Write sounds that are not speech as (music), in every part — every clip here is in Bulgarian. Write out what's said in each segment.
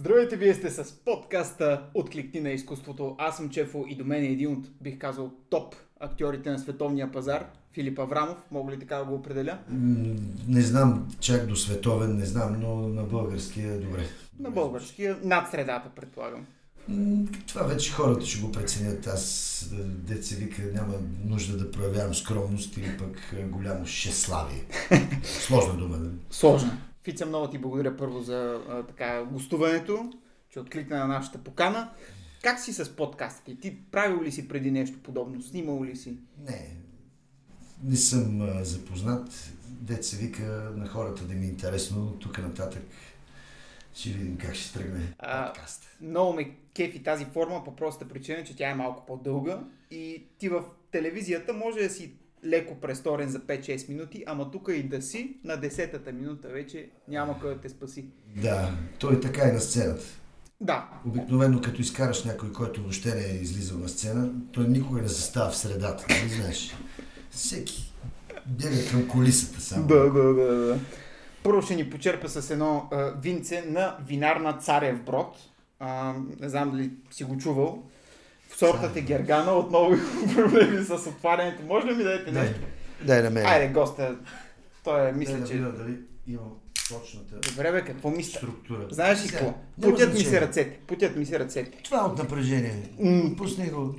Здравейте, вие сте с подкаста Откликни на изкуството. Аз съм Чефо и до мен е един от, бих казал, топ актьорите на световния пазар. Филип Аврамов, мога ли така да го определя? Не знам чак до световен, не знам, но на български е добре. На български над средата, предполагам. Това вече хората ще го преценят. Аз, деца вика, няма нужда да проявявам скромност или пък голямо шеславие. (laughs) Сложна дума, нали? Сложна. Фица, много ти благодаря първо за а, така гостуването, че откликна на нашата покана. Как си с подкастите? Ти правил ли си преди нещо подобно? Снимал ли си? Не, не съм а, запознат. Деца вика на хората да ми е интересно. Тук нататък ще видим как ще тръгне подкаст. Много ме кефи тази форма по простата причина, че тя е малко по-дълга и ти в телевизията може да си леко престорен за 5-6 минути, ама тук и да си, на 10-та минута вече няма кой да те спаси. Да, той така е на сцената. Да. Обикновено като изкараш някой, който въобще не е излизал на сцена, той никога не застава в средата, не нали знаеш. Всеки бяга към колисата само. Да, да, да, да. Първо ще ни почерпа с едно а, винце на винарна Царев Брод. А, не знам дали си го чувал. Сортът е Гергана, отново (laughs) проблеми с отварянето. Може ли ми дадете нещо? Дай на мен. Айде, госта. Той е, мисля, Дай да че... видя дали имам точната Добре, бе, какво мисля? структура. Знаеш ли какво? Путят ми се ръцете. Путят ми се ръцете. Това е от напрежение. Пусни го.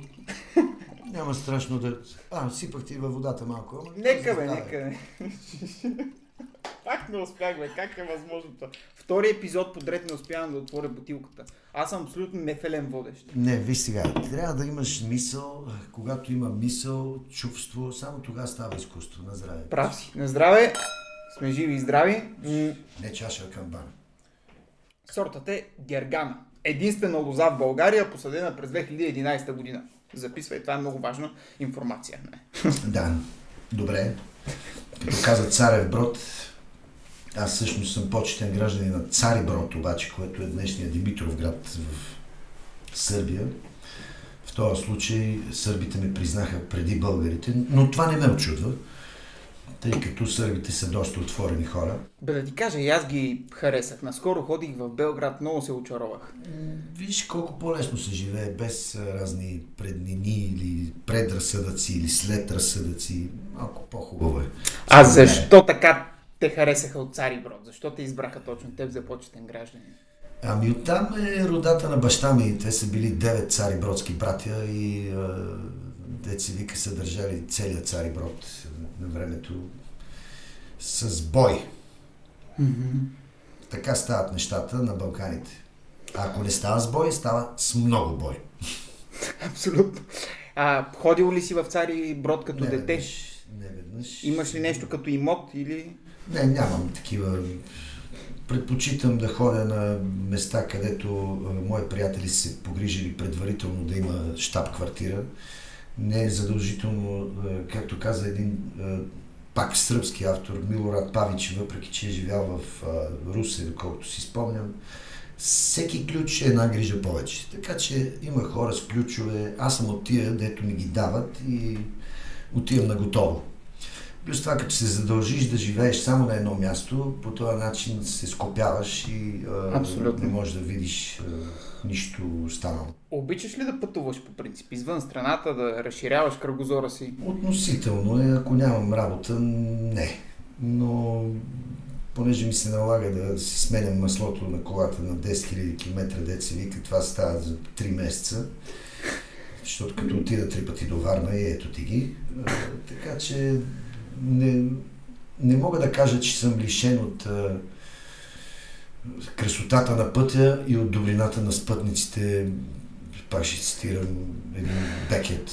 Няма страшно да... А, сипах ти във водата малко. Нека бе, Да, нека бе. (laughs) Пак не успях бе, как е възможно това? Втори епизод подред не успявам да отворя бутилката. Аз съм абсолютно нефелен водещ. Не, виж сега, трябва да имаш мисъл, когато има мисъл, чувство, само тогава става изкуство на здраве. Прав си. На здраве, сме живи и здрави. М, Не чаша а камбана. Сортът е Гергана. Единствена лоза в България, посадена през 2011 година. Записвай, това е много важна информация. Да, добре. Като каза Царев Брод, аз всъщност съм почетен гражданин на Цари Брод, обаче, което е днешния Димитров град в Сърбия. В този случай сърбите ме признаха преди българите, но това не ме очудва, тъй като сърбите са доста отворени хора. Бе да ти кажа, и аз ги харесах. Наскоро ходих в Белград, много се очаровах. Виж колко по-лесно се живее без разни преднини или предразсъдъци или след разсъдъци. Малко по-хубаво е. А защо така те харесаха от Цари Брод? Защо те избраха точно теб за почетен гражданин? Ами оттам е родата на баща ми. Те са били девет цари бродски братя и деца вика са държали целият цари брод на времето с бой. Така стават нещата на Балканите. А ако не става с бой, става с много бой. Абсолютно. А, ходил ли си в Цари Брод като не дете? веднъж, не веднъж. Имаш ли нещо като имот или... Не, нямам такива. Предпочитам да ходя на места, където мои приятели се погрижили предварително да има щаб-квартира. Не е задължително, а, както каза един а, пак сръбски автор, Милорад Павич, въпреки че е живял в а, Русе, доколкото си спомням, всеки ключ е една грижа повече. Така че има хора с ключове, аз съм от тия, дето ми ги дават и отивам на готово. Плюс това, като се задължиш да живееш само на едно място, по този начин се скопяваш и а, Абсолютно. не можеш да видиш а, нищо останало. Обичаш ли да пътуваш по принцип извън страната, да разширяваш кръгозора си? Относително е, ако нямам работа, не. Но понеже ми се налага да си сменям маслото на колата на 10 000 км, деца вика, това става за 3 месеца. Защото като отида три пъти до Варна и ето ти ги. А, така че не, не мога да кажа, че съм лишен от а, красотата на пътя и от добрината на спътниците. Пак ще цитирам един Бекет.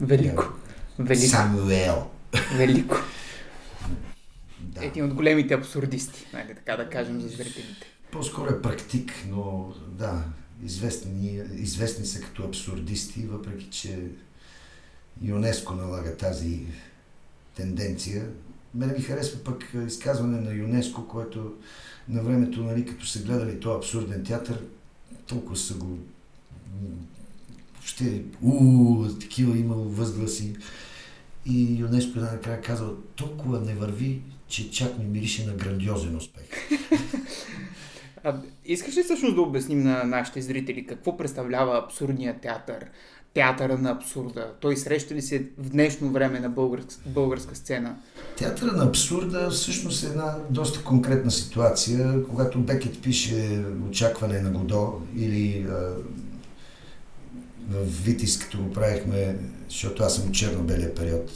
Велико. Велико. Самуел. Велико. (laughs) Да. Един от големите абсурдисти, нали, така да кажем за зрителите. По-скоро е практик, но да, известни, известни са като абсурдисти, въпреки че ЮНЕСКО налага тази тенденция. Мене ми харесва пък изказване на ЮНЕСКО, което на времето, нали, като са гледали този абсурден театър, толкова са го въобще, уу, такива имало възгласи. И ЮНЕСКО накрая казал, толкова не върви, че чак ми мирише на грандиозен успех. (laughs) А, искаш ли всъщност да обясним на нашите зрители какво представлява абсурдният театър? Театъра на абсурда. Той среща ли се в днешно време на българска, българска сцена? Театъра на абсурда всъщност е една доста конкретна ситуация, когато Бекет пише Очакване на Годо или в Витис, като го правихме, защото аз съм черно-белия период,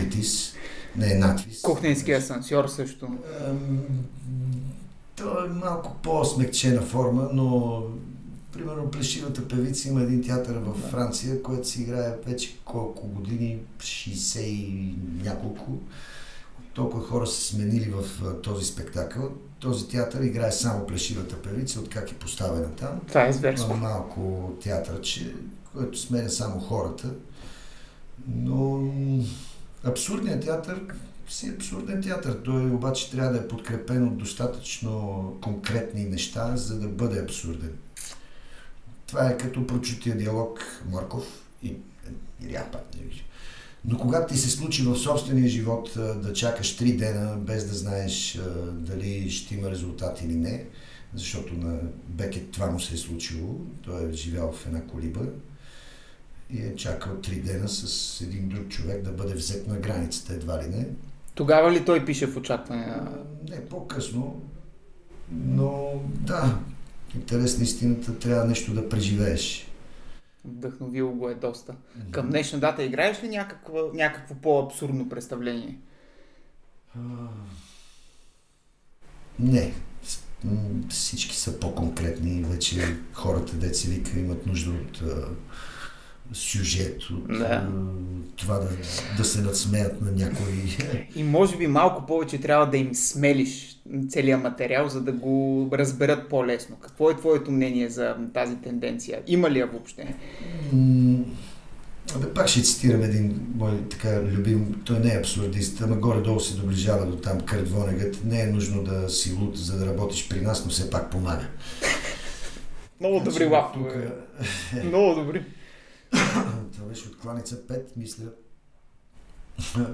Витис, не е надвис. Кухненски асансьор също. То е малко по-смекчена форма, но примерно Плешивата певица има един театър във Франция, който си играе вече колко години, 60 и няколко. Толкова хора са сменили в този спектакъл. Този театър играе само Плешивата певица, от как е поставена там. Това е зверско. Малко театърче, което сменя само хората. Но абсурдният театър си абсурден театър. Той обаче трябва да е подкрепен от достатъчно конкретни неща, за да бъде абсурден. Това е като прочутия диалог Марков и Ирия пак Но когато ти се случи в собствения живот да чакаш три дена без да знаеш дали ще има резултат или не, защото на Бекет това му се е случило, той е живял в една колиба и е чакал три дена с един друг човек да бъде взет на границата, едва ли не. Тогава ли той пише в очакване. Не, по-късно. Но да, интерес на истината трябва нещо да преживееш. Вдъхновило го е доста. Mm-hmm. Към днешна дата играеш ли някакво, някакво по-абсурдно представление? А... Не. Всички са по-конкретни. Вече хората, деца вика, имат нужда от сюжет, от да. това да, да се надсмеят на някои. И може би малко повече трябва да им смелиш целият материал, за да го разберат по-лесно. Какво е твоето мнение за тази тенденция? Има ли я въобще? Абе, пак ще цитирам един мой така любим, той не е абсурдист, ама горе-долу се доближава до там Кърт Вонегът. Не е нужно да си луд, за да работиш при нас, но все пак помага. Много добри значи, лафове. Тук... Много добри. (coughs) Това беше от кланица 5, мисля. (laughs)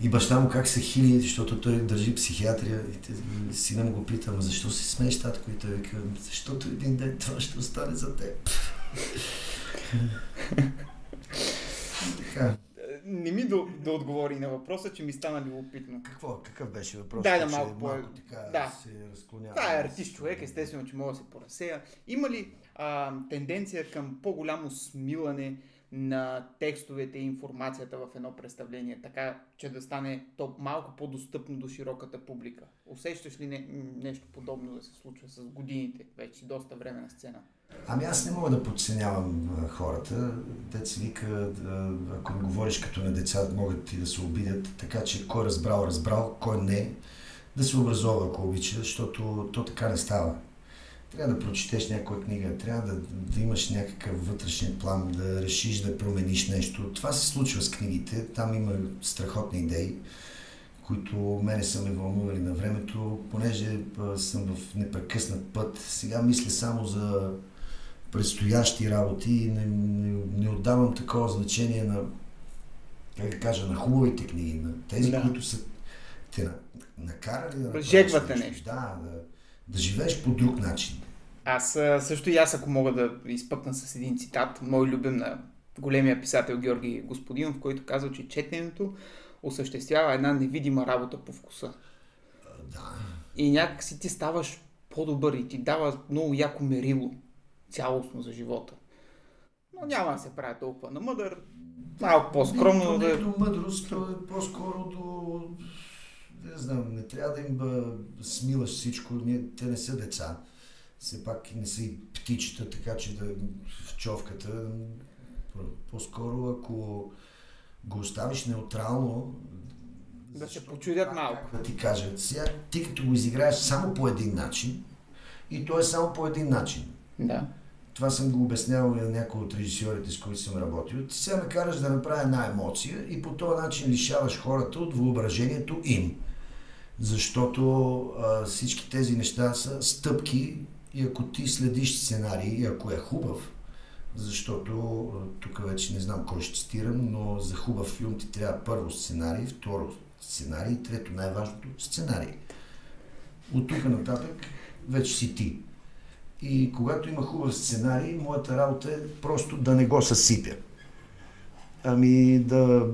И баща му как се хили, защото той държи психиатрия. И сина му го питам, защо си смееш, татко? И той вика, защото един ден това ще остане за теб. (laughs) така. Не ми да, да отговори на въпроса, че ми стана любопитно. Какво? Какъв беше въпрос? Дай да малко, по... малко така да. се разклонява. Това е артист човек, естествено, че мога да се поразсея. Има ли а, тенденция към по-голямо смилане на текстовете и информацията в едно представление, така че да стане то малко по-достъпно до широката публика. Усещаш ли не, нещо подобно да се случва с годините, вече доста време на сцена? Ами аз не мога да подценявам хората. Деца вика, да, ако им говориш като на деца, могат и да се обидят, така че кой разбрал, разбрал, кой не, да се образова, ако обича, защото то така не става трябва да прочетеш някоя книга, трябва да, да имаш някакъв вътрешен план, да решиш да промениш нещо. Това се случва с книгите, там има страхотни идеи, които мене са ме вълнували на времето, понеже съм в непрекъснат път. Сега мисля само за предстоящи работи и не, не, не отдавам такова значение на, как да кажа, на хубавите книги, на тези, да. които са те накарали да... Жегвате нещо. Да, да да живееш по друг начин. Аз също и аз, ако мога да изпъкна с един цитат, мой любим на големия писател Георги Господинов, който казва, че четенето осъществява една невидима работа по вкуса. Да. И някак си ти ставаш по-добър и ти дава много яко мерило цялостно за живота. Но няма да се прави толкова на мъдър. Малко по-скромно. Не, до мъдрост, то е по-скоро до не знам, не трябва да им смилаш всичко, ние, те не са деца. Все пак не са и птичета, така че да в човката. По-скоро, ако го оставиш неутрално, да се почудят малко. Да ти кажат. Сега, ти като го изиграеш само по един начин, и то е само по един начин. Да. Това съм го обяснявал и на някои от режисьорите, с които съм работил. Ти сега ме караш да направя една емоция и по този начин лишаваш хората от въображението им защото а, всички тези неща са стъпки и ако ти следиш сценарий и ако е хубав, защото тук вече не знам кой ще цитирам, но за хубав филм ти трябва първо сценарий, второ сценарий, трето най-важното сценарий. От тук нататък вече си ти. И когато има хубав сценарий, моята работа е просто да не го съсипя. Ами да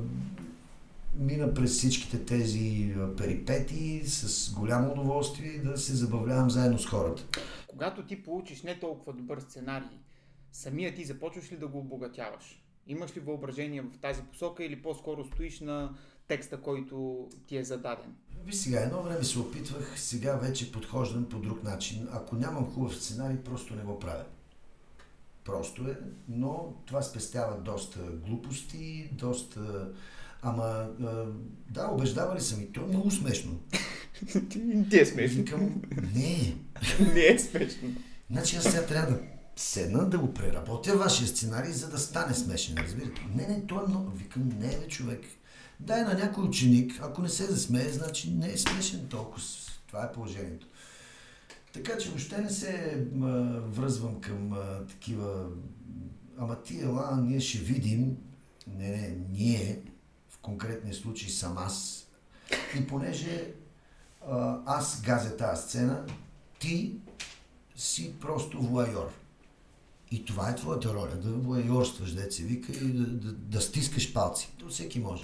мина през всичките тези перипети с голямо удоволствие да се забавлявам заедно с хората. Когато ти получиш не толкова добър сценарий, самия ти започваш ли да го обогатяваш? Имаш ли въображение в тази посока или по-скоро стоиш на текста, който ти е зададен? Виж сега, едно време се опитвах, сега вече подхождам по друг начин. Ако нямам хубав сценарий, просто не го правя. Просто е, но това спестява доста глупости, доста... Ама, да, убеждавали са ми, то е много смешно. (laughs) Ти е смешно. Викам, не. (laughs) Не е смешно. Значи аз сега трябва да седна да го преработя вашия сценарий, за да стане смешен, разбирате? Не, не, то е много. Викам, не е човек. Дай на някой ученик, ако не се засмее, значи не е смешен толкова. Това е положението. Така че въобще не се а, връзвам към а, такива... Ама ти ела, ние ще видим. Не, не, ние, конкретния случай съм аз. И понеже а, аз газя тази сцена, ти си просто вуайор. И това е твоята роля, да воайорстваш, деца вика, и да, да, да стискаш палци. То всеки може.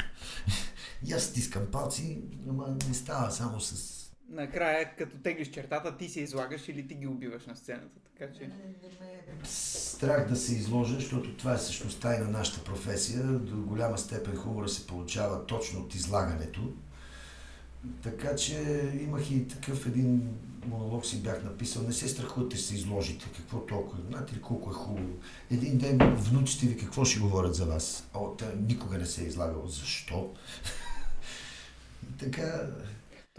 (laughs) и аз стискам палци, ама не става само с... Накрая, като теглиш чертата, ти се излагаш или ти ги убиваш на сцената, така че... Ме страх да се изложа, защото това е същността и на нашата професия. До голяма степен хумора се получава точно от излагането. Така че имах и такъв един монолог си бях написал. Не се страхувате се изложите. Какво толкова? Знаете ли колко е хубаво? Един ден внуците ви какво ще говорят за вас? О, те никога не се е излагал. Защо? (laughs) така...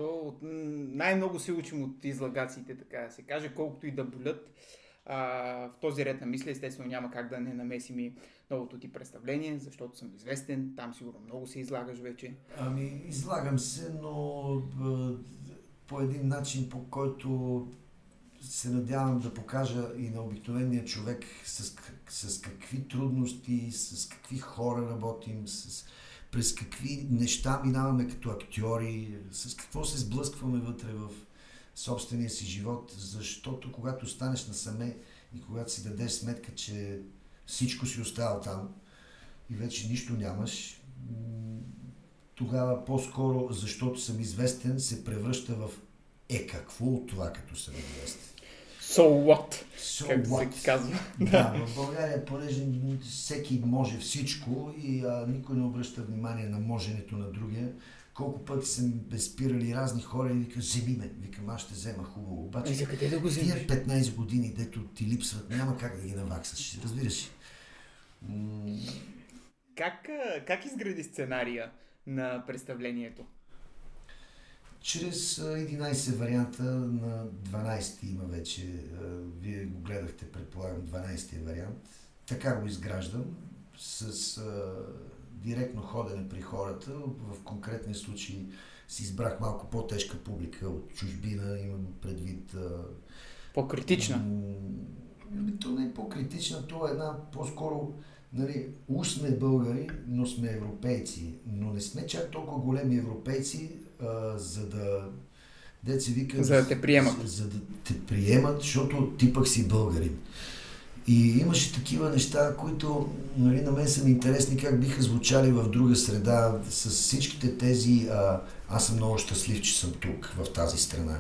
То най-много се учим от излагациите, така да се каже, колкото и да болят. А, в този ред на мисля, естествено, няма как да не намесим и новото ти представление, защото съм известен. Там сигурно много се излагаш вече. Ами, излагам се, но по един начин, по който се надявам да покажа и на обикновения човек с, с какви трудности, с какви хора работим, с, през какви неща минаваме като актьори, с какво се сблъскваме вътре в собствения си живот, защото когато станеш насаме и когато си дадеш сметка, че всичко си остава там и вече нищо нямаш, тогава по-скоро, защото съм известен, се превръща в е какво от това, като съм известен. So what? So как what? се казва. Да, в България, понеже всеки може всичко и а, никой не обръща внимание на моженето на другия, колко пъти са ми безпирали разни хора и викам, вземи ме. Викам, аз ще взема хубаво. Обаче, Ай, за къде да го вземеш? тия 15 години, дето ти липсват, няма как да ги наваксаш. Разбираш? М- Как, как изгради сценария на представлението? Чрез а, 11 варианта на 12 има вече. Вие го гледахте, предполагам, 12 вариант. Така го изграждам с а, директно ходене при хората. В конкретния случай си избрах малко по-тежка публика от чужбина, имам предвид а, По-критична. М, ами, То не е по-критична, то е една по-скоро, нали, уж сме българи, но сме европейци. Но не сме чак толкова големи европейци, а, за да деца вика... За да те приемат. За, за да те приемат, защото ти пък си българин. И имаше такива неща, които нали, на мен са ми интересни как биха звучали в друга среда с всичките тези а, аз съм много щастлив, че съм тук, в тази страна.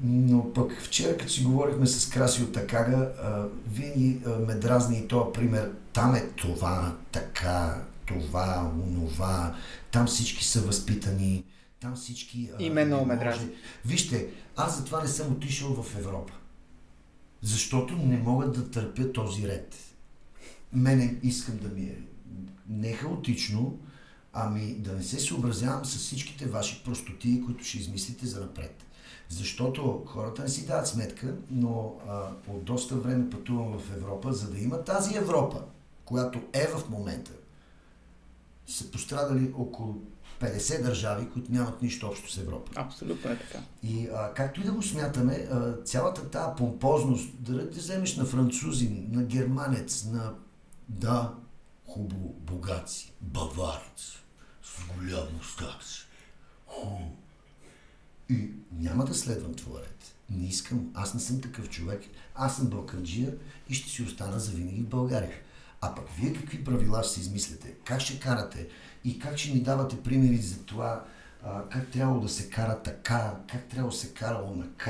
Но пък вчера, като си говорихме с Краси от Такага, винаги ме дразни и този пример. Там е това, така, това, онова. Там всички са възпитани. Там всички... а, И мен много не ме дразни. Вижте, аз затова не съм отишъл в Европа. Защото не мога да търпя този ред. Мене искам да ми е не хаотично, ами да не се съобразявам с всичките ваши простоти, които ще измислите за напред. Защото хората не си дават сметка, но а, от доста време пътувам в Европа, за да има тази Европа, която е в момента. Са пострадали около 50 държави, които нямат нищо общо с Европа. Абсолютно е така. И а, както и да го смятаме, а, цялата тази помпозност, да те вземеш на французин, на германец, на да, хубаво, богаци, баварец, с голям мустач, хубаво. И няма да следвам твоя ред. Не искам. Аз не съм такъв човек. Аз съм балканджия и ще си остана за винаги в България. А пък вие какви правила ще си измислите? Как ще карате? И как ще ни давате примери за това, а, как трябва да се кара така, как трябва да се карало на К,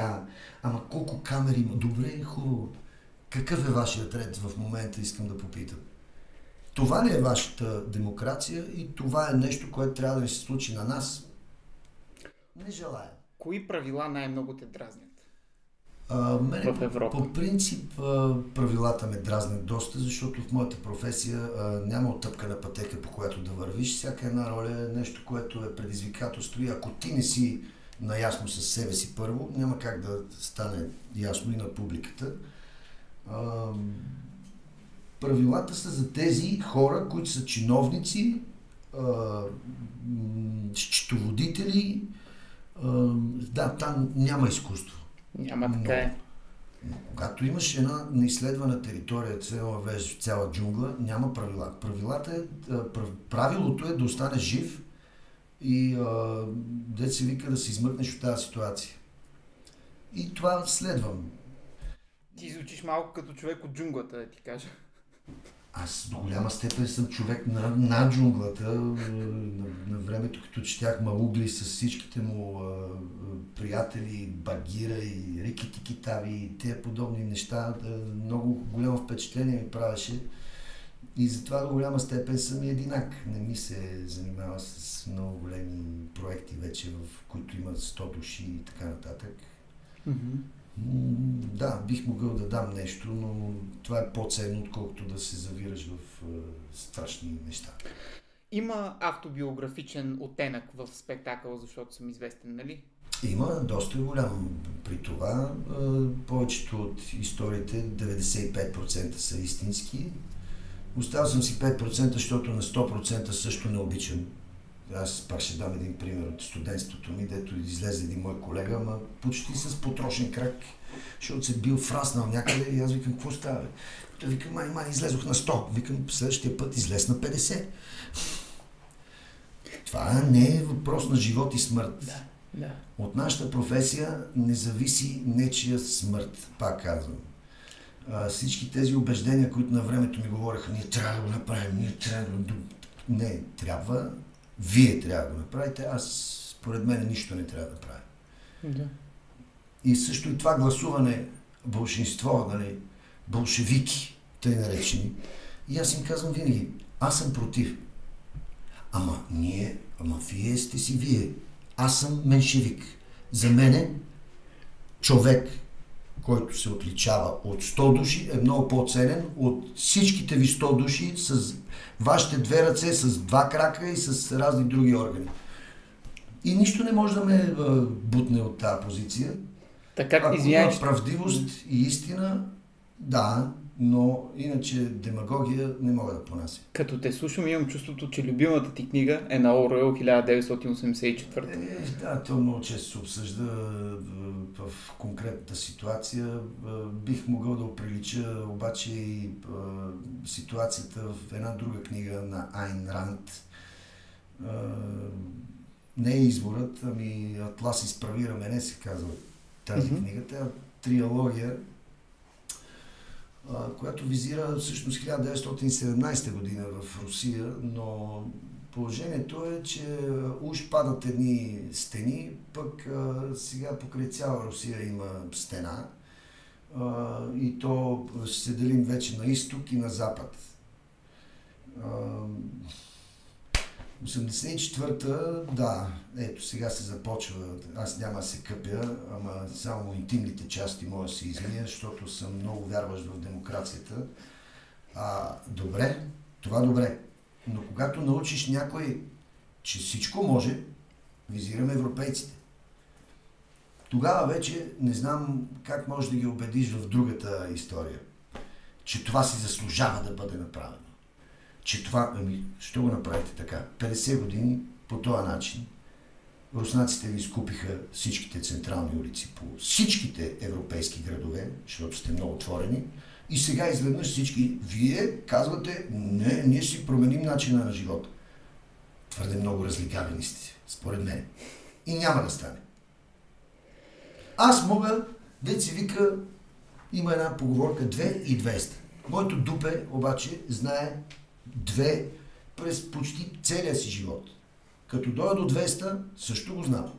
ама колко камери има. Добре, хубаво. Какъв е вашият ред в момента, искам да попитам. Това ли е вашата демокрация и това е нещо, което трябва да ни се случи на нас? Не желая. Кои правила най-много те дразнят? А, мене, в Европа? По, по принцип а, правилата ме дразнят доста, защото в моята професия а, няма отъпкана пътека, по която да вървиш. Всяка една роля е нещо, което е предизвикателство и ако ти не си наясно с себе си първо, няма как да стане ясно и на публиката. А, правилата са за тези хора, които са чиновници, а, счетоводители. Да, там няма изкуство. Няма така е. Но когато имаш една неизследвана територия, цяла веж, цяла джунгла, няма правила. Правилата е, правилото е да останеш жив и да се вика да се измъкнеш от тази ситуация. И това следвам. Ти звучиш малко като човек от джунглата, да ти кажа. Аз до голяма степен съм човек на, на джунглата. На, на времето, като четях Маугли с всичките му а, приятели, Багира и Рики Тикитави и тези подобни неща, много голямо впечатление ми правеше. И затова до голяма степен съм и единак. Не ми се занимава с много големи проекти вече, в които имат 100 души и така нататък. Mm-hmm. Да, бих могъл да дам нещо, но това е по-ценно, отколкото да се завираш в е, страшни неща. Има автобиографичен оттенък в спектакъл, защото съм известен, нали? Има доста голям. При това е, повечето от историите, 95% са истински. Оставил съм си 5%, защото на 100% също не обичам аз пак ще дам един пример от студентството ми, дето излезе един мой колега, ама почти с потрошен крак, защото се бил фраснал някъде и аз викам, какво става? Той викам, май, май, излезох на 100. Викам, следващия път излез на 50. Това не е въпрос на живот и смърт. Да, да. От нашата професия не зависи нечия смърт, пак казвам. А, всички тези убеждения, които на времето ми говореха, ние трябва да го направим, ние трябва да... Не, трябва вие трябва да го направите, аз според мен нищо не трябва да правя. Да. И също и това гласуване, бълшинство, нали, болшевики, тъй наречени. И аз им казвам винаги, аз съм против. Ама ние, ама вие сте си вие. Аз съм меншевик. За мене човек, който се отличава от 100 души, е много по-ценен от всичките ви 100 души с вашите две ръце, с два крака и с разни други органи. И нищо не може да ме бутне от тази позиция. Така, Ако извиняй, правдивост и истина, да, но иначе демагогия не мога да понася. Като те слушам, имам чувството, че любимата ти книга е на Оруел 1984. Е, да, то много често се обсъжда в конкретната ситуация. Бих могъл да оприлича обаче и ситуацията в една друга книга на Айн Ранд. Не е изборът, ами Атлас изправи рамене се казва тази mm-hmm. книга. Тя триалогия която визира всъщност 1917 година в Русия, но положението е, че уж падат едни стени, пък сега покрай цяла Русия има стена и то се делим вече на изток и на запад. 84-та, да, ето сега се започва, аз няма да се къпя, ама само интимните части може да се измия, защото съм много вярващ в демокрацията. А, добре, това добре. Но когато научиш някой, че всичко може, визираме европейците. Тогава вече не знам как можеш да ги убедиш в другата история, че това си заслужава да бъде направено че това, ами, ще го направите така. 50 години по този начин руснаците ви изкупиха всичките централни улици по всичките европейски градове, защото сте много отворени. И сега изведнъж всички, вие казвате, не, ние си променим начина на живота. Твърде много разликавени сте, според мен. И няма да стане. Аз мога Деци вика, има една поговорка 2 и 200. Моето дупе обаче знае две през почти целия си живот. Като дойда до 200, също го знам.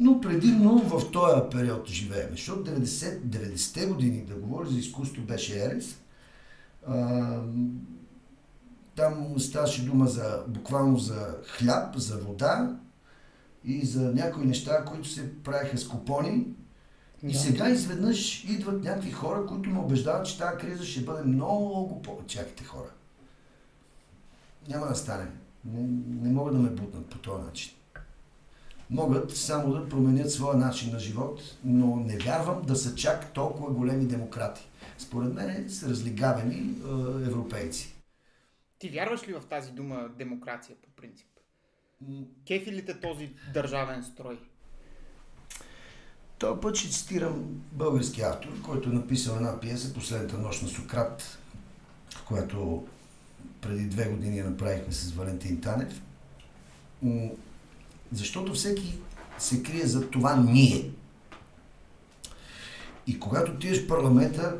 Но предимно в този период живеем. Защото 90, 90-те години, да говоря за изкуство, беше Ерес. А, там ставаше дума за, буквално за хляб, за вода и за някои неща, които се правиха с купони. И да. сега изведнъж идват някакви хора, които ме убеждават, че тази криза ще бъде много по... Чакайте хора. Няма да стане. Не, не могат да ме бутнат по този начин. Могат само да променят своя начин на живот, но не вярвам да са чак толкова големи демократи. Според мен са разлигавени е, европейци. Ти вярваш ли в тази дума демокрация по принцип? Кефи ли те този държавен строй? Това път ще цитирам български автор, който е написал една пиеса Последната нощ на Сократ, която преди две години направихме с Валентин Танев. Защото всеки се крие за това ние. И когато отидеш в парламента,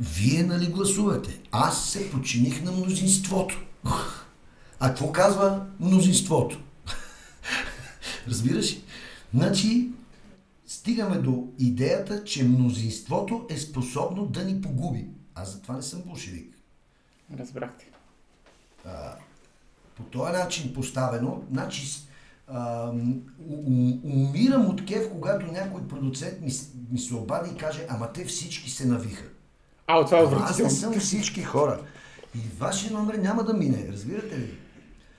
вие нали гласувате? Аз се починих на мнозинството. А какво казва мнозинството? (laughs) Разбираш? Значи, стигаме до идеята, че мнозинството е способно да ни погуби. Аз затова не съм болшевик. Разбрахте. А, по този начин поставено, значи а, умирам от кев, когато някой продуцент ми, ми се обади и каже, ама те всички се навиха. А, от това е Аз не съм всички хора. И вашия номер няма да мине, разбирате ли?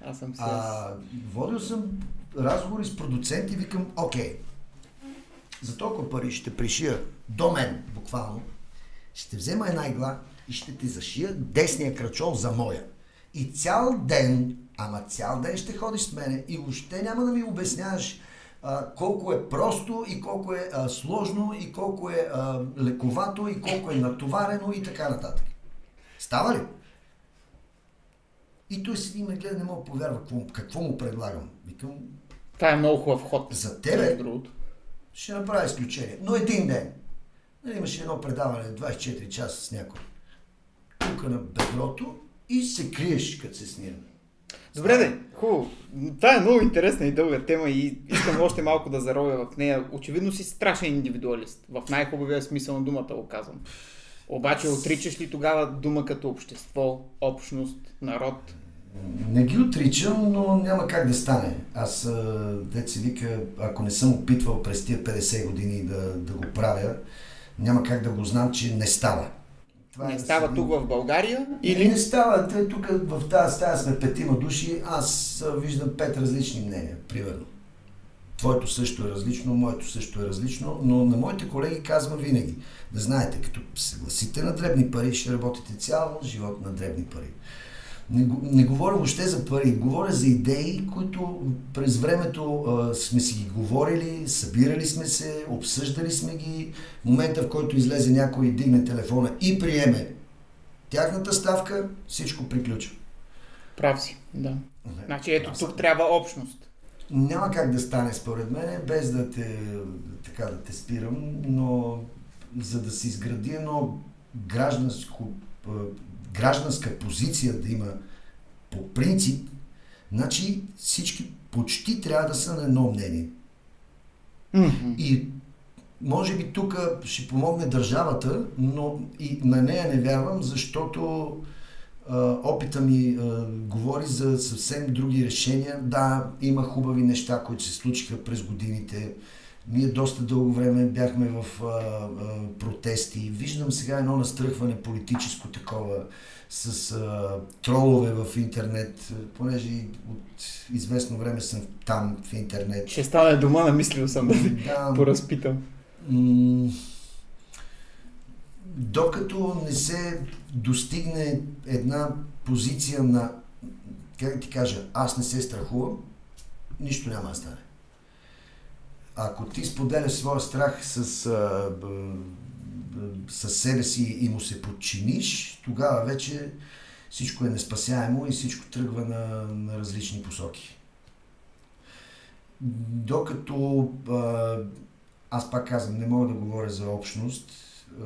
Аз съм си. А, водил съм разговори с продуценти и викам, окей, за толкова пари ще пришия до мен, буквално, ще взема една игла и ще ти зашия десния крачол за моя. И цял ден, ама цял ден ще ходиш с мене и въобще няма да ми обясняваш а, колко е просто и колко е а, сложно и колко е а, лековато и колко е натоварено и така нататък. Става ли? И той седи ме гледа, не мога да повярва какво, какво му предлагам. Викам... Това е много хубав ход. За тебе ще направя изключение. Но един ден. Нали, имаше едно предаване 24 часа с някой. Тук на бедрото и се криеш, като се снимаме. Добре, де, хубаво. Това е много интересна и дълга тема и искам още малко да заровя в нея. Очевидно си страшен индивидуалист. В най-хубавия смисъл на думата го казвам. Обаче отричаш ли тогава дума като общество, общност, народ? Не ги отричам, но няма как да стане. Аз, деца вика, ако не съм опитвал през тия 50 години да, да го правя, няма как да го знам, че не става. Това не е става да тук в България? Или? Не става. Те, тук в тази стая сме петима души. Аз виждам пет различни мнения, примерно. Твоето също е различно, моето също е различно, но на моите колеги казвам винаги. Да знаете, като се гласите на дребни пари, ще работите цял живот на дребни пари. Не, не говоря въобще за пари, говоря за идеи, които през времето а, сме си ги говорили, събирали сме се, обсъждали сме ги. В момента, в който излезе някой и дигне телефона и приеме тяхната ставка, всичко приключва. Прав си, да. Значи ето тук трябва общност. Няма как да стане според мен, без да те, така да те спирам, но за да се изгради едно гражданско гражданска позиция да има по принцип, значи всички почти трябва да са на едно мнение. Mm-hmm. И може би тук ще помогне държавата, но и на нея не вярвам, защото а, опита ми а, говори за съвсем други решения. Да, има хубави неща, които се случиха през годините. Ние доста дълго време бяхме в а, а, протести. Виждам сега едно настръхване политическо такова с а, тролове в интернет, понеже от известно време съм там в интернет. Ще стане дома, намислил съм да да поразпитам. М- докато не се достигне една позиция на, как ти кажа, аз не се страхувам, нищо няма да стане. Ако ти споделяш своя страх с, а, със себе си и му се подчиниш, тогава вече всичко е неспасяемо и всичко тръгва на, на различни посоки. Докато а, аз пак казвам, не мога да говоря за общност. Е,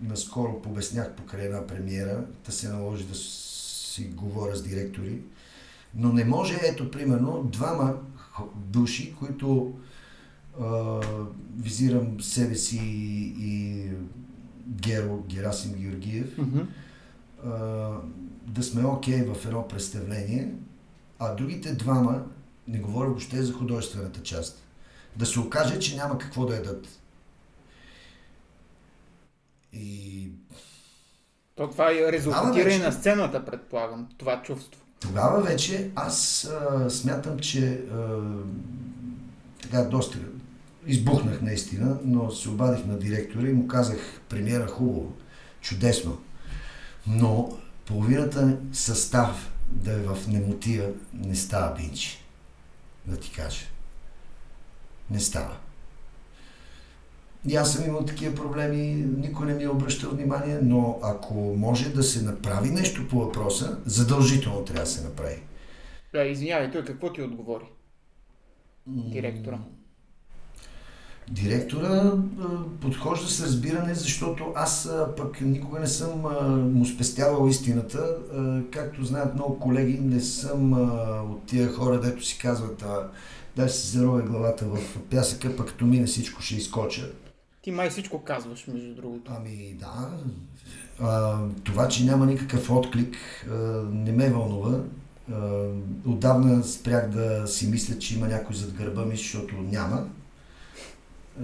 наскоро побеснях покрай една премиера, да се наложи да си говоря с директори. Но не може, ето, примерно, двама души, които е, визирам себе си и Геро Герасим Георгиев, mm-hmm. да сме окей okay в едно представление, а другите двама, не говоря въобще за художествената част, да се окаже, че няма какво да ядат. И... То това е резултатира вече... и на сцената, предполагам, това чувство. Тогава вече аз а, смятам, че а, така доста избухнах наистина, но се обадих на директора и му казах, премиера хубаво, чудесно, но половината състав да е в немотия не става бинчи, да ти кажа. Не става. И аз съм имал такива проблеми, никой не ми е обръщал внимание, но ако може да се направи нещо по въпроса, задължително трябва да се направи. Да, извинявай, той какво ти отговори? Директора. Директора подхожда с разбиране, защото аз пък никога не съм му спестявал истината. Както знаят много колеги, не съм от тия хора, дето си казват дай се заровя главата в пясъка, пък като мине всичко ще изкоча. Ти май всичко казваш, между другото. Ами да. А, това, че няма никакъв отклик, а, не ме вълнува. А, отдавна спрях да си мисля, че има някой зад гърба ми, защото няма.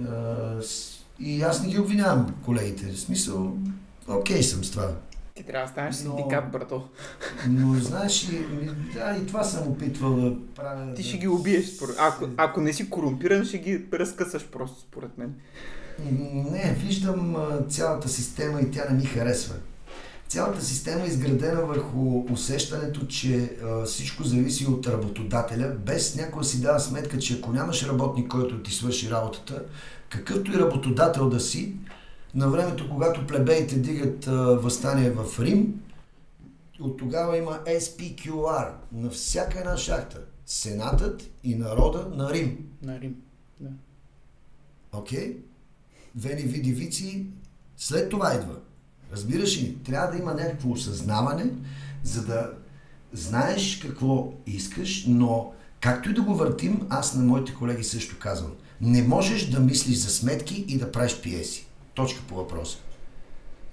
А, и аз не ги обвинявам колегите. В смисъл, окей съм с това. Ти трябва да станеш но, синдикат, брато. Но знаеш ли, да, и това съм опитвал да правя. Ти ще ги убиеш, според. Ако, ако не си корумпиран, ще ги разкъсаш просто, според мен. Не, виждам цялата система и тя не ми харесва. Цялата система е изградена върху усещането, че а, всичко зависи от работодателя, без някой си дава сметка, че ако нямаш работник, който ти свърши работата, какъвто и работодател да си, на времето, когато плебеите дигат а, възстание в Рим, от тогава има SPQR на всяка една шахта. Сенатът и народа на Рим. На Рим, да. Окей? Okay? Вени види вици, след това идва. Разбираш ли? Трябва да има някакво осъзнаване, за да знаеш какво искаш, но както и да го въртим, аз на моите колеги също казвам. Не можеш да мислиш за сметки и да правиш пиеси. Точка по въпроса.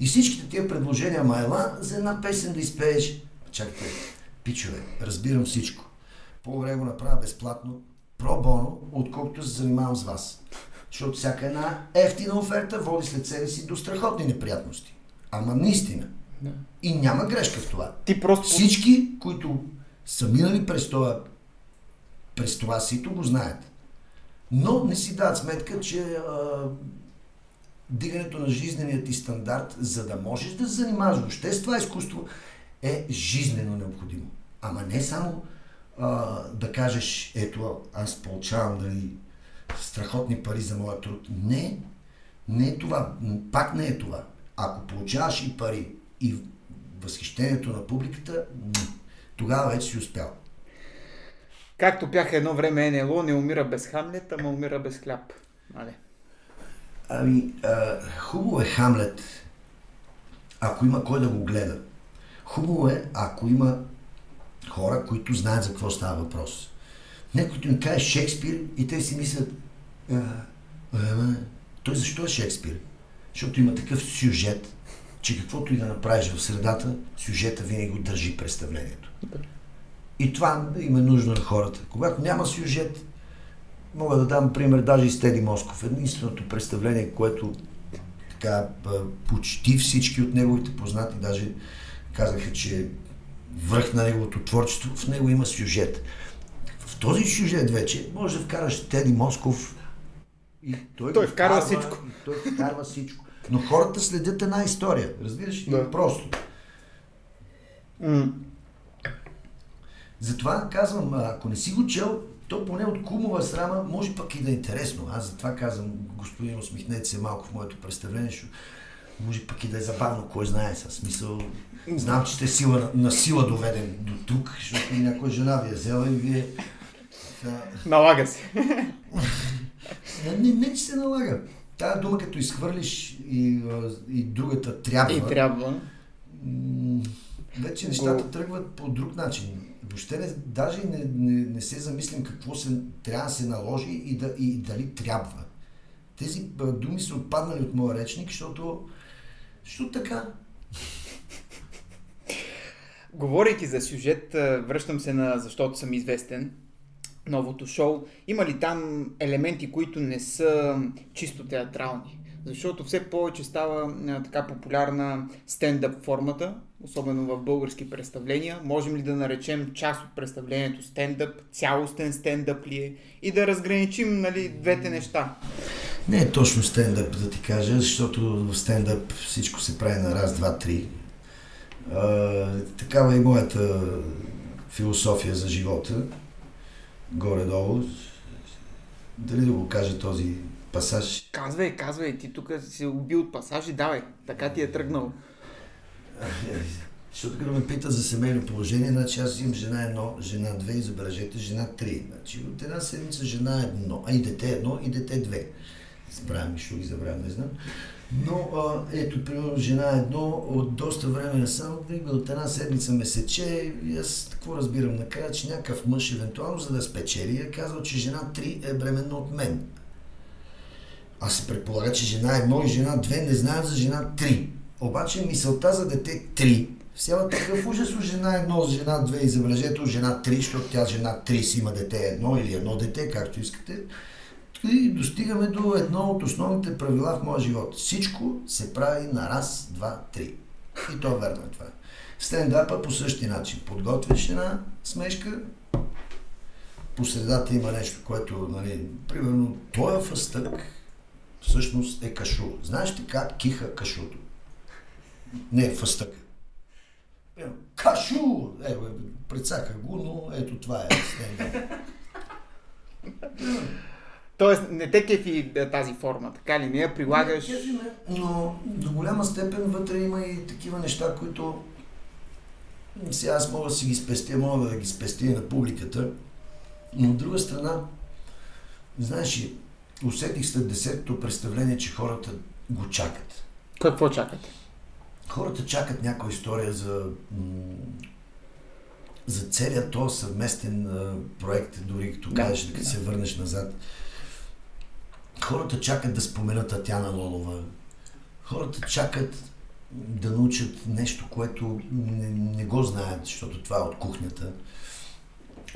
И всичките тия предложения, Майла, за една песен да изпееш. Чакайте, пичове, разбирам всичко. По-добре го направя безплатно, про-боно, отколкото се занимавам с вас. Защото всяка една ефтина оферта води след себе си до страхотни неприятности. Ама наистина. Да. И няма грешка в това. Ти просто... Всички, които са минали през това, през това сито, го знаят. Но не си дадат сметка, че а, дигането на жизненият ти стандарт, за да можеш да се занимаваш въобще с това изкуство, е жизнено необходимо. Ама не само а, да кажеш, ето, аз получавам нали, страхотни пари за моя труд. Не, не е това. Пак не е това. Ако получаваш и пари, и възхищението на публиката, тогава вече си успял. Както бяха едно време НЛО, не умира без Хамлет, ама умира без хляб. Нали? Ами, а, хубаво е Хамлет, ако има кой да го гледа. Хубаво е, ако има хора, които знаят за какво става въпрос. Някой им каже Шекспир и те си мислят, той защо е Шекспир? Защото има такъв сюжет, че каквото и да направиш в средата, сюжета винаги го държи представлението. И това има нужда на хората. Когато няма сюжет, мога да дам пример даже и с Теди Москов. Единственото представление, което така почти всички от неговите познати даже казаха, че връх на неговото творчество, в него има сюжет този сюжет вече може да вкараш Теди Москов и той, той вкарва, вкарва всичко. Той вкарва всичко. Но хората следят една история. Разбираш ли? Да. Просто. Mm. Затова казвам, ако не си го чел, то поне от кумова срама може пък и да е интересно. Аз затова казвам, господин, усмихнете се малко в моето представление, защото може пък и да е забавно, кой знае със смисъл. Знам, че сте сила, на сила доведен до тук, защото някоя жена ви е взела и вие Налага се. (laughs) Не, не, че се налага. Тая дума, като изхвърлиш и, и другата трябва. И трябва. Вече нещата Го... тръгват по друг начин. Въобще не, даже не, не, не се замислим какво се, трябва да се наложи и, да, и дали трябва. Тези думи са отпаднали от моя речник, защото, защото така. Говорейки за сюжет, връщам се на защото съм известен новото шоу. Има ли там елементи, които не са чисто театрални? Защото все повече става а, така популярна стендъп формата, особено в български представления. Можем ли да наречем част от представлението стендъп, цялостен стендъп ли е и да разграничим нали, двете неща? Не е точно стендъп, да ти кажа, защото в стендъп всичко се прави на раз, два, три. А, такава е моята философия за живота горе-долу. Дали да го кажа този пасаж? Казвай, казвай, ти тук си убил от пасажи, давай, така ти е тръгнал. Защото като ме пита за семейно положение, значи аз имам жена едно, жена две и забележете, жена три. Значи от една седмица жена едно, а и дете едно, и дете две. Забравям, ще ги забравям, не знам. Но а, ето, примерно, жена едно от доста време на само, от една седмица ме сече и аз какво разбирам накрая, че някакъв мъж евентуално за да спечели е казал, че жена 3 е бременна от мен. Аз се предполага, че жена едно и жена две не знаят за жена 3. Обаче мисълта за дете 3 всява такъв ужас от жена едно, с жена две и забележете жена 3, защото тя жена 3 си има дете едно или едно дете, както искате. И достигаме до едно от основните правила в моя живот. Всичко се прави на раз, два, три. И то е верно това. Стендапа по същия начин. Подготвяш една смешка, по средата има нещо, което, нали, примерно, този фъстък всъщност е кашу. Знаеш ли как киха кашуто? Не, фъстък. Кашу! Е, прецаках го, но ето това е стендап. (laughs) Тоест, не те кефи е, тази форма, така ли? Не я прилагаш? Не, кефи ме, но до голяма степен вътре има и такива неща, които сега аз мога да си ги спестя, мога да ги спестя на публиката, но от друга страна, знаеш усетих след десетото представление, че хората го чакат. Какво чакат? Хората чакат някоя история за за целият този съвместен проект, дори като кажеш, да, да се върнеш назад. Хората чакат да споменат Татяна Лолова. Хората чакат да научат нещо, което не, не го знаят, защото това е от кухнята.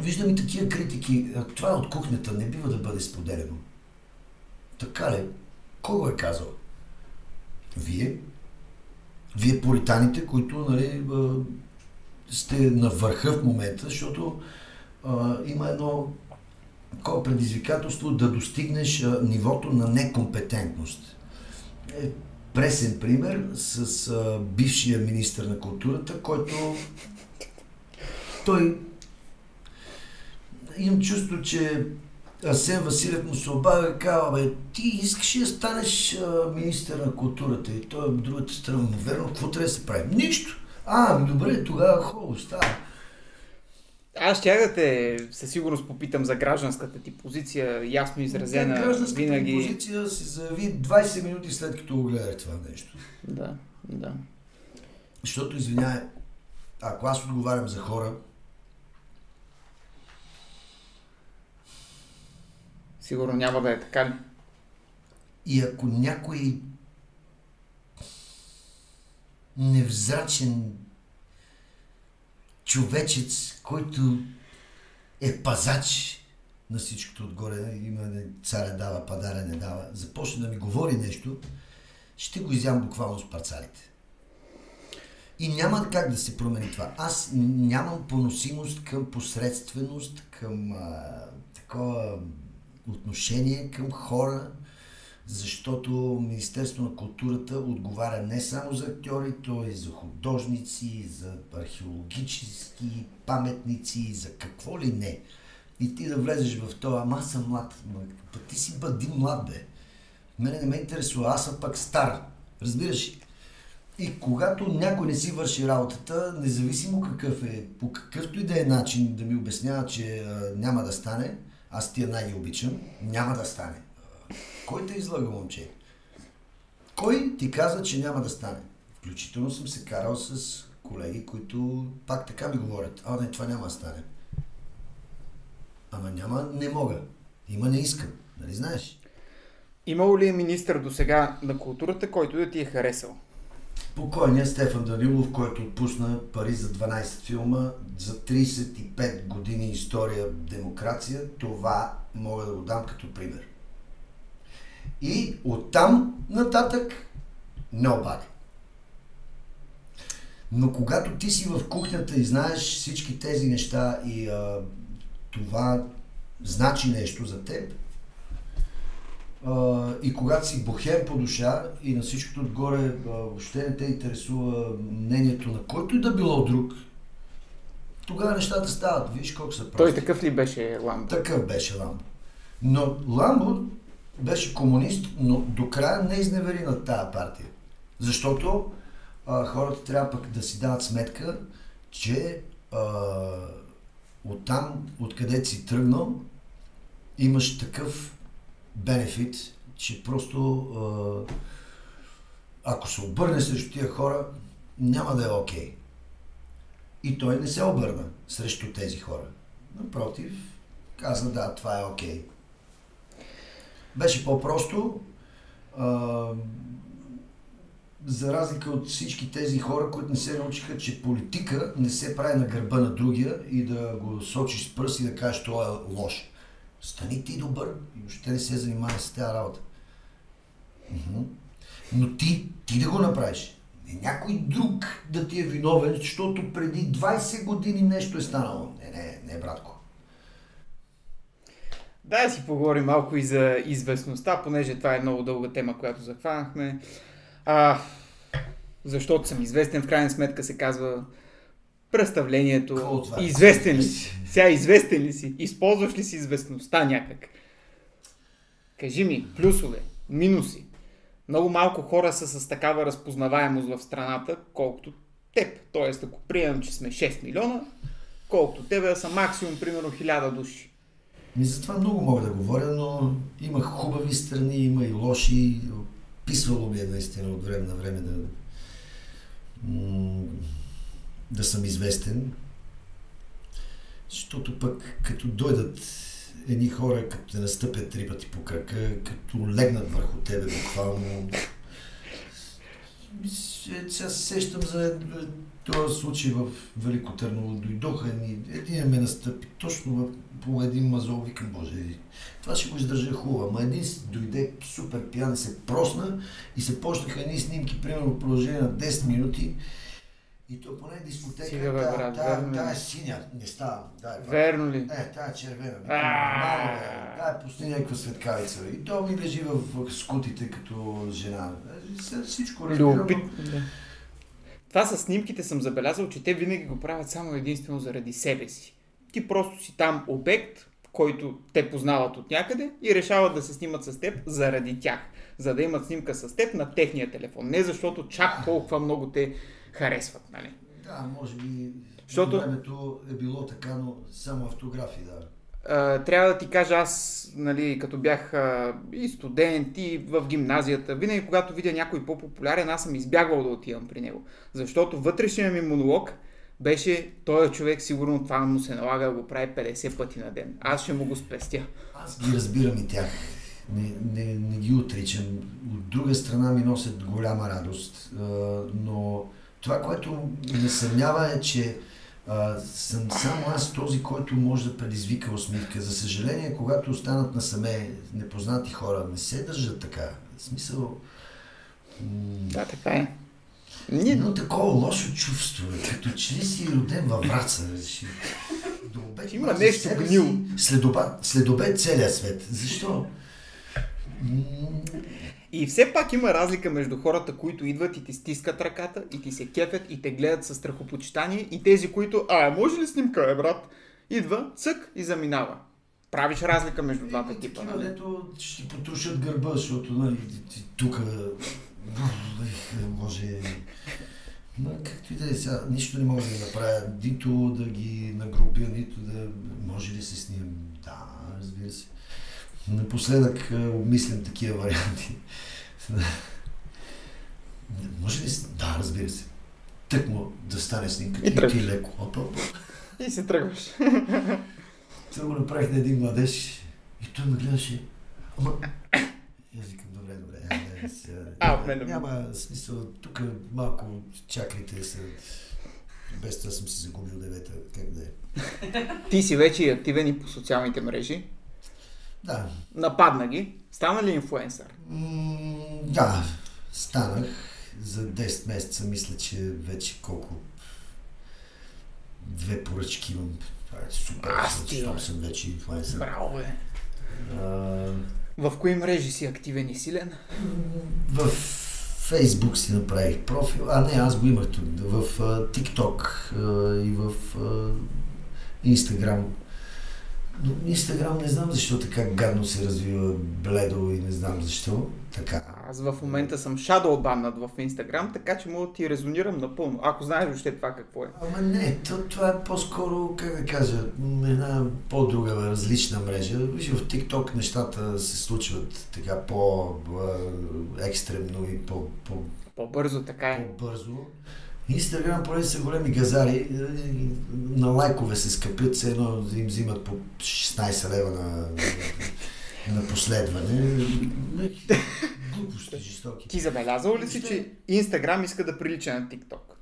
Виждам и такива критики. Това е от кухнята, не бива да бъде споделено. Така ли? Кой го е казал? Вие? Вие поританите, които нали, сте на върха в момента, защото а, има едно такова предизвикателство да достигнеш нивото на некомпетентност. Е, пресен пример с а, бившия министр на културата, който той имам чувство, че Асен Василев му се обавя и казва, бе, ти искаш ли да станеш а, министър на културата? И той от другата страна, му верно, какво трябва да се прави? Нищо! А, добре, тогава хубаво става. Аз ще да те със сигурност попитам за гражданската ти позиция, ясно изразена. гражданската винаги... позиция се заяви 20 минути след като го гледах това нещо. Да, да. Защото, извинявай, ако аз отговарям за хора, Сигурно няма да е така ли? И ако някой невзрачен човечец, който е пазач на всичкото отгоре, има царя дава, падаря не дава, започне да ми говори нещо, ще го изям буквално с парцалите. И няма как да се промени това. Аз нямам поносимост към посредственост, към а, такова отношение към хора, защото Министерство на културата отговаря не само за актьори, то и за художници, за археологически паметници, за какво ли не. И ти да влезеш в това, ама аз съм млад. Па ти си бъди млад, бе. Мене не ме интересува, аз съм пак стар. Разбираш ли? И когато някой не си върши работата, независимо какъв е, по какъвто и да е начин да ми обяснява, че а, няма да стане, аз тия най-ги обичам, няма да стане. Кой те излага, момче? Кой ти каза, че няма да стане? Включително съм се карал с колеги, които пак така ми говорят. А, не, това няма да стане. Ама няма, не мога. Има, не искам. Нали знаеш? Имало ли е министър до сега на културата, който да ти е харесал? Покойният Стефан Данилов, който отпусна пари за 12 филма, за 35 години история демокрация, това мога да го дам като пример. И оттам нататък nobody. Но когато ти си в кухнята и знаеш всички тези неща и а, това значи нещо за теб, а, и когато си бухем по душа и на всичкото отгоре а, въобще не те интересува мнението на който и да било друг, тогава нещата стават. Виж колко са прости. Той такъв ли беше Ламбо? Такъв беше Ламбо. Но Ламбо беше комунист, но до края не изневери на тази партия. Защото а, хората трябва пък да си дават сметка, че а, оттам, откъде си тръгнал, имаш такъв бенефит, че просто а, ако се обърне срещу тия хора, няма да е окей. Okay. И той не се обърна срещу тези хора. Напротив, каза да, това е окей. Okay. Беше по-просто. А, за разлика от всички тези хора, които не се научиха, че политика не се прави на гърба на другия и да го сочиш с пръст и да кажеш, това е лош. Стани ти добър и въобще не се занимава с тази работа. Но ти, ти да го направиш. Не някой друг да ти е виновен, защото преди 20 години нещо е станало. Не, не, не, братко. Да, си поговорим малко и за известността, понеже това е много дълга тема, която захванахме. А, защото съм известен, в крайна сметка се казва представлението. Известен ли си? Сега известен ли си? Използваш ли си известността някак? Кажи ми, плюсове, минуси. Много малко хора са с такава разпознаваемост в страната, колкото теб. Тоест, ако приемам, че сме 6 милиона, колкото тебе са максимум, примерно, 1000 души. Ми за това много мога да говоря, но има хубави страни, има и лоши. Писвало ми е наистина от време на време да, да съм известен. Защото пък като дойдат едни хора, като те настъпят три пъти по кръка, като легнат върху тебе буквално. Сега се сещам за този случай в Велико Търново. Дойдоха едни, един ме настъпи точно по един мазол, викам, боже, това ще го издържа хубаво. Ама един дойде супер пиян, се просна и се почнаха едни снимки, примерно в продължение на 10 минути и то поне дискотека, Сига, бе, брат, тая, тая, тая е синя, не става. Да, верно ли? Е, тая е червена. Нормално е. Тая е някаква светкавица. И то ми лежи в, скутите като жена. Е, всичко разбирам. Любит... Това с снимките съм забелязал, че те винаги го правят само единствено заради себе си. Ти просто си там обект, който те познават от някъде и решават да се снимат с теб заради тях. За да имат снимка с теб на техния телефон. Не защото чак толкова много те харесват. Нали? Да, може би Защото... времето е било така, но само автографии, да. Трябва да ти кажа, аз, нали, като бях uh, и студент, и в гимназията, винаги когато видя някой по-популярен, аз съм избягвал да отивам при него. Защото вътрешният ми монолог беше, този човек сигурно това му се налага да го прави 50 пъти на ден. Аз ще му го спестя. Аз ги разбирам и тях. Не, не, не ги отричам. От друга страна ми носят голяма радост, но това, което ме съмнява е, че а, съм само аз този, който може да предизвика усмивка. За съжаление, когато останат насаме непознати хора, не се държат така. В смисъл... Да, така е. Ние... Но такова лошо чувство, като че ли си роден във Враца. До обед, Има нещо гнило. След обед целият свет. Защо? И все пак има разлика между хората, които идват и ти стискат ръката, и ти се кефят, и те гледат със страхопочитание, и тези, които, а, може ли снимка, е, брат? Идва, цък и заминава. Правиш разлика между двата е, типа. Такива, нали? дето ще ти потушат гърба, защото нали, тук може... Но както и да е сега, нищо не мога да направя, нито да ги нагрупя, нито да... Може ли се снимам? Да, разбира се. Напоследък обмислям такива варианти. Може ли? Да, разбира се. Тък му да стане снимка. И ти леко. Оп, оп. И си тръгваш. Това го направих на един младеж и той ме гледаше. Ама... И аз викам, добре, добре. айде, сега- А, от мен да Няма смисъл, тук малко чакрите са... Без това съм си загубил девета, как да е. Ти си вече активен и по социалните мрежи. Да, Нападна ги. Стана ли инфуенсър? М, да, станах за 10 месеца, мисля, че вече колко две поръчки имам. Това е супер, Аз ти, съм вече инфлуенсър. Браво, бе. А, В кои мрежи си активен и силен? В Фейсбук си направих профил, а не, аз го имах тук, в а, TikTok и в а, Instagram. Но Instagram не знам защо така гадно се развива бледо и не знам защо. Така. Аз в момента съм shadowbannат в Инстаграм, така че мога да ти резонирам напълно. Ако знаеш въобще това какво е. Ама не, то, това е по-скоро, как да кажа, една по-друга, различна мрежа. Виж, в TikTok нещата се случват така по-екстремно и по, по, По-бързо така е. по-бързо. Инстаграм, понеже са големи газари, на лайкове се скъпят, все едно им взимат по 16 лева на, на последване. Глупости, жестоки. Ти забелязал ли си, че Инстаграм иска да прилича на TikTok?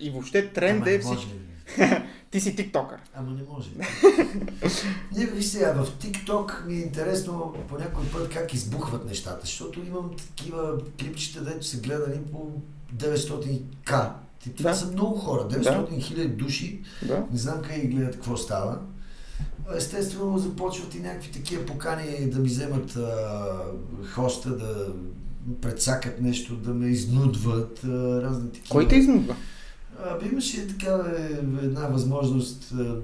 И въобще тренд е всички. (laughs) Ти си тиктокър. Ама не може. не, виж сега, в TikTok ми е интересно по някой път как избухват нещата, защото имам такива клипчета, дето са гледани по 900к. Ти- Това Да. са много хора, 900 хиляди души, Да. не знам къде гледат какво става. Естествено започват и някакви такива покани да ми вземат а, хоста, да предсакат нещо, да ме изнудват, а, разни такива. Кой те изнудва? Абе, имаше такава е, една възможност а,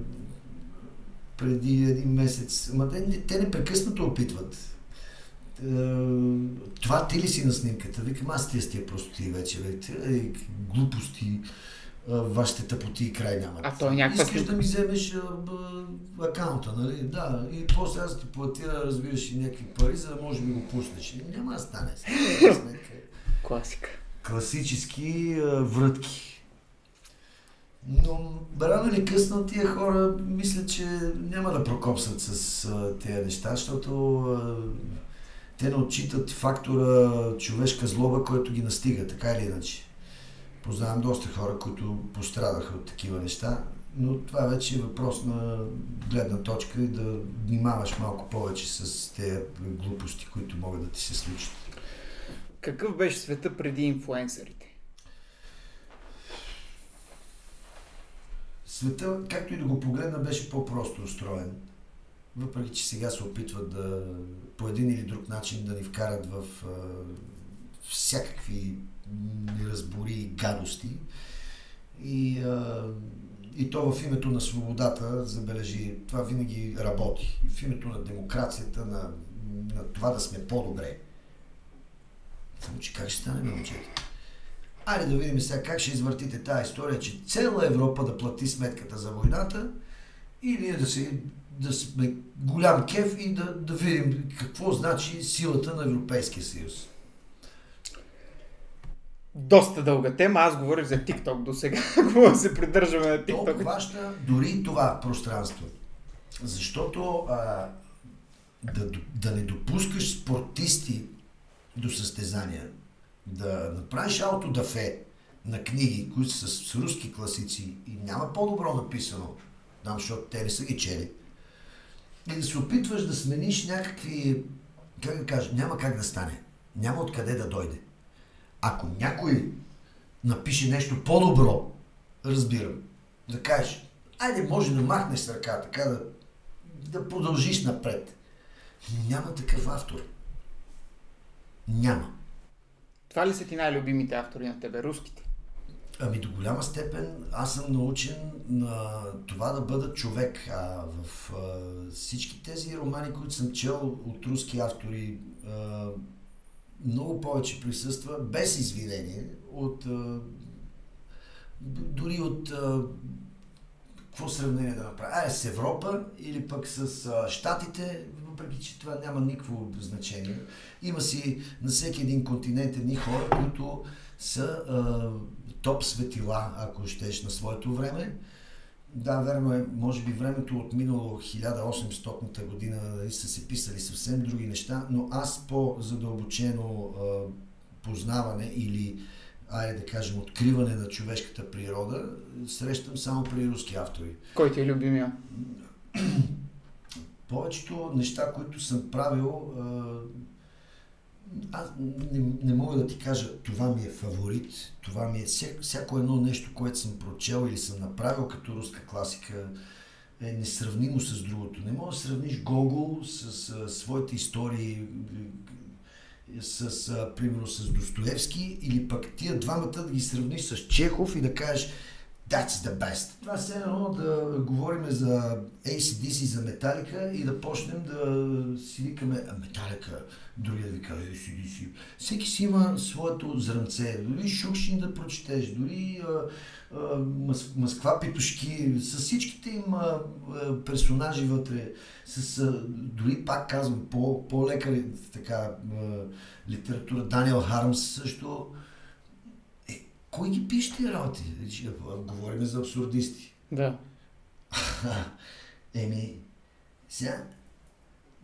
преди един месец. Ма те, те непрекъснато опитват. А, това ти ли си на снимката? Викам, аз тия с тия простоти вече. Бе. Е, глупости, а, вашите тъпоти и край нямат. А той някаква Искаш да ми вземеш а, б, акаунта, нали? Да. И после аз ти платя, разбираш, и някакви пари, за да може да ми го пуснеш. Няма да стане. (gasps) Класика. класически а, врътки. Но рано или късно тия хора мисля, че няма да прокопсат с а, тези неща, защото а, те не отчитат фактора човешка злоба, който ги настига, така или иначе. Познавам доста хора, които пострадаха от такива неща, но това вече е въпрос на гледна точка и да внимаваш малко повече с тези глупости, които могат да ти се случат. Какъв беше света преди инфуенсърите? Света, както и да го погледна, беше по-просто устроен. Въпреки, че сега се опитват да по един или друг начин да ни вкарат в а, всякакви неразбори и гадости. И, а, и то в името на свободата, забележи, това винаги работи. И в името на демокрацията, на, на това да сме по-добре. Само, че как ще стане, момчета? Айде да видим сега как ще извъртите тази история, че цяла Европа да плати сметката за войната и ние да, се, да сме голям кеф и да, да видим какво значи силата на Европейския съюз. Доста дълга тема, аз говорих за TikTok до сега. (laughs) Ако се придържаме на То TikTok. обхваща дори това пространство. Защото а, да, да не допускаш спортисти до състезания, да направиш аутодафе на книги, които са с руски класици и няма по-добро написано, там, защото те не са ги чели, и да се опитваш да смениш някакви, как да кажа, няма как да стане. Няма откъде да дойде. Ако някой напише нещо по-добро, разбирам, да кажеш, айде може да махнеш ръка, така да, да продължиш напред. Няма такъв автор. Няма. Това ли са ти най-любимите автори на тебе? Руските? Ами до голяма степен аз съм научен на това да бъда човек. А в а, всички тези романи, които съм чел от руски автори, а, много повече присъства, без извинение, от а, дори от а, какво сравнение да направя? Ай, с Европа или пък с а, Штатите, въпреки че това няма никакво значение. Има си на всеки един континент едни хора, които са а, топ светила, ако щеш, на своето време. Да, верно е, може би времето от минало 1800-та година нали, са се писали съвсем други неща, но аз по-задълбочено а, познаване или айде да кажем, откриване на човешката природа, срещам само при руски автори. Кой ти е любимия? Повечето неща, които съм правил, аз не, не мога да ти кажа, това ми е фаворит, това ми е всяко, всяко едно нещо, което съм прочел или съм направил като руска класика, е несравнимо с другото. Не мога да сравниш Гогол с, с своите истории, с, а, примерно, с Достоевски или пък тия двамата да ги сравниш с Чехов и да кажеш That's the best. Това е едно да говорим за ACDC, за Металика и да почнем да си викаме Металика, другия да вика ACDC. Всеки си има своето зранце. Дори Шукшин да прочетеш, дори а, а, Москва Петушки, с всичките им персонажи вътре, с, а, дори пак казвам, по, по-лека така, а, литература. Даниел Хармс също кой ги пише тези работи? Говорим за абсурдисти. Да. (laughs) Еми, сега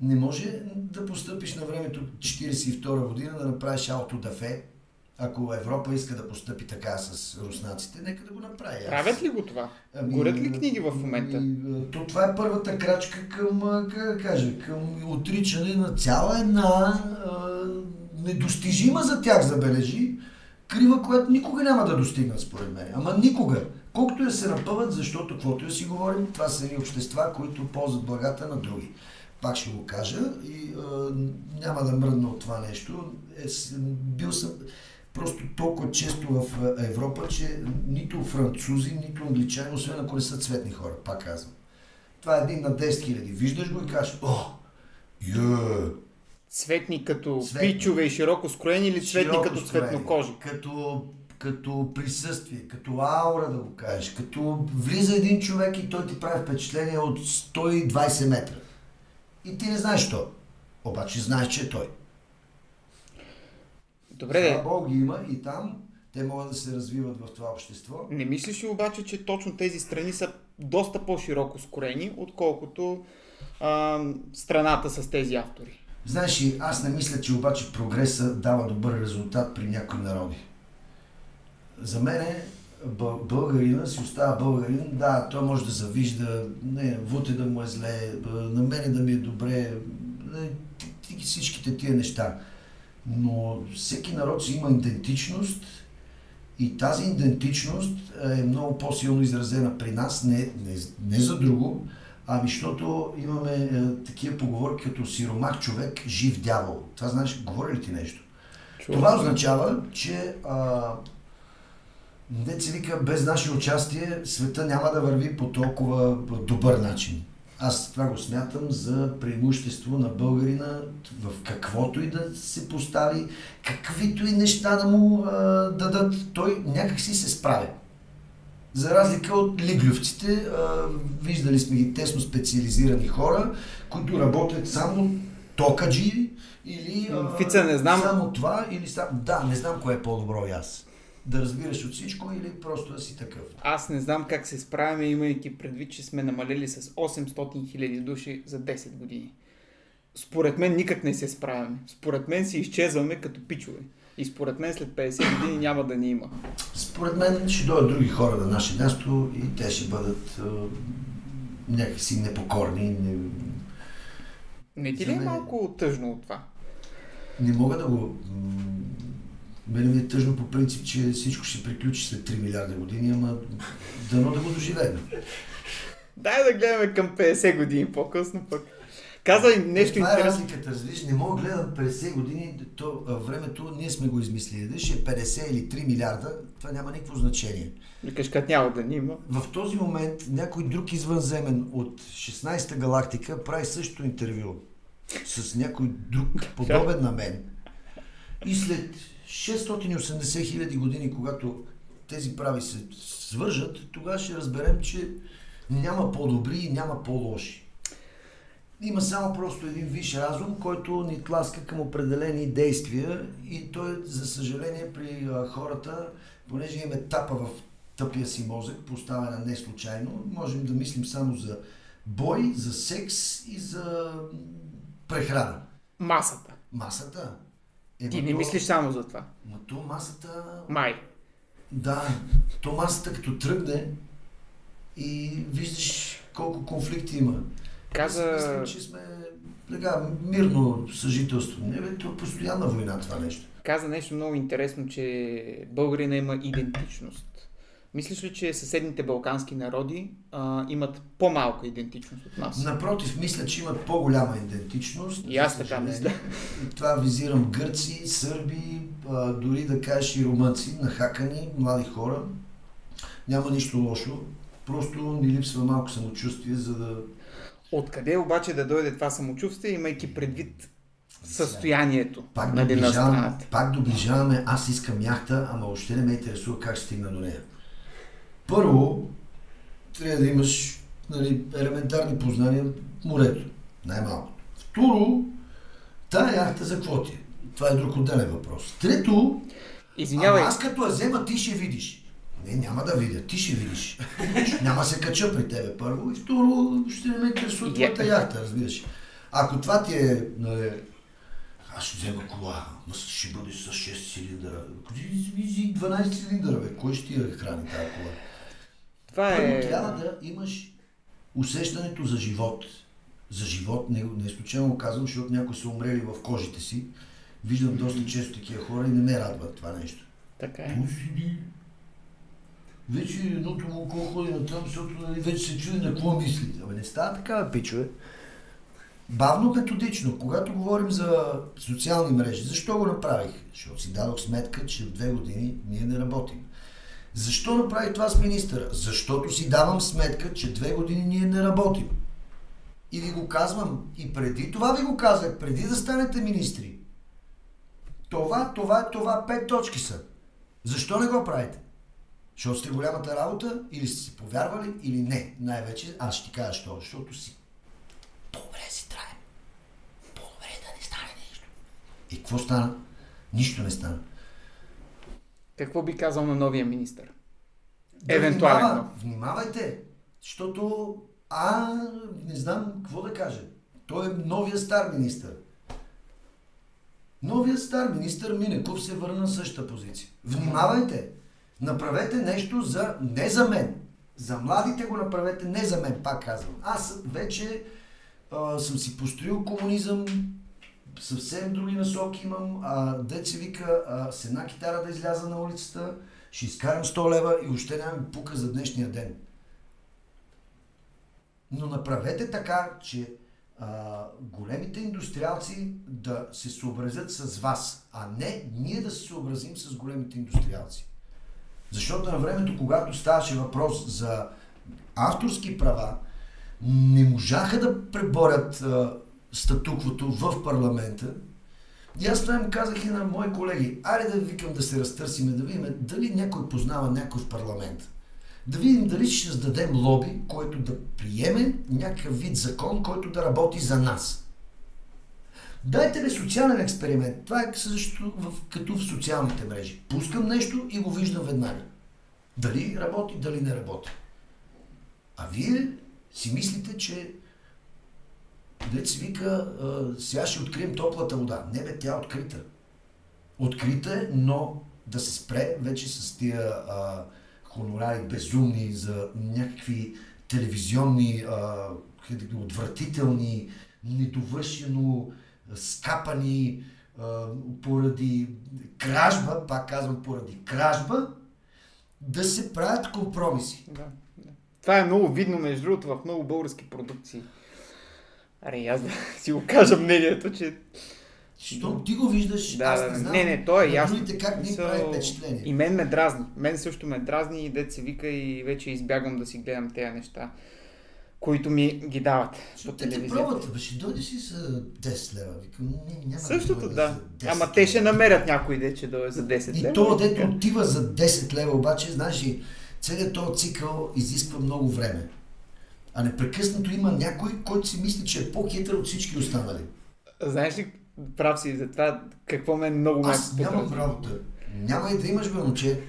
не може да постъпиш на времето 42 година да направиш дафе, ако Европа иска да постъпи така с руснаците, нека да го направи. Правят ли го това? Ами, Горят ли книги в момента? Ами, то, това е първата крачка към, как кажа, към отричане на цяла една а, недостижима за тях, забележи, крива, която никога няма да достигнат, според мен. Ама никога. Колкото я се напъват, защото каквото я си говорим, това са едни общества, които ползват благата на други. Пак ще го кажа и а, няма да мръдна от това нещо. Е, бил съм просто толкова често в Европа, че нито французи, нито англичани, освен ако не са цветни хора, пак казвам. Това е един на 10 хиляди. Виждаш го и кажеш, о, yeah, Цветни като цветни. пичове и широко скроени или цветни широко като цветнокожи? Като, като присъствие, като аура да го кажеш, като влиза един човек и той ти прави впечатление от 120 метра. И ти не знаеш то. Обаче знаеш, че е той. Добре, де. Бог ги има и там те могат да се развиват в това общество. Не мислиш ли обаче, че точно тези страни са доста по-широко скорени, отколкото а, страната с тези автори? Знаеш ли, аз не мисля, че обаче прогреса дава добър резултат при някои народи. За мен българина си остава българин, да, той може да завижда, не, вуте да му е зле, на мене да ми е добре, не, всичките тия неща. Но всеки народ си има идентичност и тази идентичност е много по-силно изразена при нас, не, не, не за друго, Ами, защото имаме е, такива поговорки като сиромах човек, жив дявол. Това знаеш, говори ли ти нещо? Чува. Това означава, че а, не се вика, без наше участие света няма да върви по толкова добър начин. Аз това го смятам за преимущество на българина в каквото и да се постави, каквито и неща да му а, дадат, той някакси се справя. За разлика от лиглювците, виждали сме ги тесно специализирани хора, които работят само токаджи или Фица, не знам. само това или сам... Да, не знам кое е по-добро и аз. Да разбираш от всичко или просто да си такъв. Аз не знам как се справяме, имайки предвид, че сме намалили с 800 хиляди души за 10 години. Според мен никак не се справяме. Според мен си изчезваме като пичове. И според мен след 50 години няма да ни има. Според мен ще дойдат други хора на наше място и те ще бъдат а, някакси непокорни. Не, не ти ли е малко тъжно от това? Не мога да го... Мене ми е тъжно по принцип, че всичко ще приключи след 3 милиарда години, ама дано да го доживеем. Дай да гледаме към 50 години по-късно пък. Каза и нещо интересно. Това е разликата, разбираш, не мога да гледам 50 години, то времето ние сме го измислили. Дали ще е 50 или 3 милиарда, това няма никакво значение. Викаш, като няма да ни има. В този момент някой друг извънземен от 16-та галактика прави също интервю с някой друг (laughs) подобен на мен. И след 680 хиляди години, когато тези прави се свържат, тогава ще разберем, че няма по-добри и няма по-лоши. Има само просто един виш разум, който ни тласка към определени действия и той, за съжаление, при хората, понеже имаме тапа в тъпия си мозък, поставена не случайно, можем да мислим само за бой, за секс и за прехрана. Масата. Масата. Е, Ти не то... мислиш само за това. Но то масата... Май. Да, то масата като тръгне и виждаш колко конфликти има. Каза... Мисля, че сме така, мирно съжителство. Не бе, то е постоянна война това нещо. Каза нещо много интересно, че българина има идентичност. Мислиш ли, че съседните балкански народи а, имат по-малка идентичност от нас? Напротив, мисля, че имат по-голяма идентичност. И аз така мисля. И това визирам гърци, сърби, а, дори да кажеш и румънци, нахакани, млади хора. Няма нищо лошо. Просто ни липсва малко самочувствие, за да... Откъде обаче да дойде това самочувствие, имайки предвид състоянието пак нали, на страната? Пак доближаваме, аз искам яхта, ама още не ме интересува как ще стигна до нея. Първо, трябва да имаш нали, елементарни познания в морето, най-малкото. Второ, тая яхта за какво ти е? Това е друг отделен въпрос. Трето, Извинявай. аз като я взема, ти ще видиш. Не, няма да видя, ти ще видиш. няма се кача при тебе първо и второ ще ме интересува твоята яхта, разбираш. Ако това ти е, нали, аз ще взема кола, но ще бъде с 6 цилиндъра. 12 цилиндъра, бе. Кой ще ти я храни тази кола? Това е... Първо трябва да имаш усещането за живот. За живот, не, не случайно казвам, защото някои са умрели в кожите си. Виждам доста често такива хора и не ме радва това нещо. Така е. Пусти вече едното му око ходи на там, защото нали, вече се чуди на какво мисли. Абе не става така, пичове. Бавно, методично. Когато говорим за социални мрежи, защо го направих? Защото си дадох сметка, че в две години ние не работим. Защо направи това с министъра? Защото си давам сметка, че две години ние не работим. И ви го казвам, и преди това ви го казах, преди да станете министри. Това, това, това, пет точки са. Защо не го правите? Защото сте голямата работа, или сте си повярвали, или не. Най-вече аз ще ти кажа, що, защото си по-добре си траем. По-добре да не стане нещо. И какво стана? Нищо не стана. Какво би казал на новия министр? Да Евентуално. Внимава, внимавайте, защото а, не знам какво да кажа. Той е новия стар министър. Новия стар министър Минеков се върна на същата позиция. Внимавайте! Направете нещо за, не за мен. За младите го направете, не за мен, пак казвам. Аз вече а, съм си построил комунизъм, съвсем други насоки имам. А, деца вика, а, с една китара да изляза на улицата, ще изкарам 100 лева и още нямам пука за днешния ден. Но направете така, че а, големите индустриалци да се съобразят с вас, а не ние да се съобразим с големите индустриалци. Защото на времето, когато ставаше въпрос за авторски права, не можаха да преборят а, статуквото в парламента. И аз това им казах и на мои колеги, аре да викам да се разтърсиме, да видим дали някой познава някой в парламента. Да видим дали ще създадем лоби, който да приеме някакъв вид закон, който да работи за нас. Дайте ли социален експеримент. Това е също в, като в социалните мрежи. Пускам нещо и го виждам веднага. Дали работи, дали не работи. А вие си мислите, че си вика, сега ще открием топлата вода. Не бе, тя е открита. Открита е, но да се спре вече с тия а, хонорари безумни за някакви телевизионни, а, отвратителни, недовършено скапани поради кражба, пак казвам поради кражба, да се правят компромиси. Да, да. Това е много видно, между другото, в много български продукции. Аре, аз да си го кажа мнението, че... Що ти го виждаш, да, аз не знам. Не, не, то е ясно. Другите как ни прави впечатление. И мен ме дразни. Мен също ме дразни и дет се вика и вече избягвам да си гледам тези неща които ми ги дават по телевизията. Те пробват, ще дойдеш и за 10 лева. Викам, не, няма Същото, да. Ама те ще намерят някой де, че дойде за 10 лева. И то, дето отива за 10 лева, обаче, знаеш, целият този цикъл изисква много време. А непрекъснато има някой, който си мисли, че е по-хитър от всички останали. Знаеш ли, прав си за това, какво ме много ме Аз нямам работа. Няма и да имаш, бе, момче.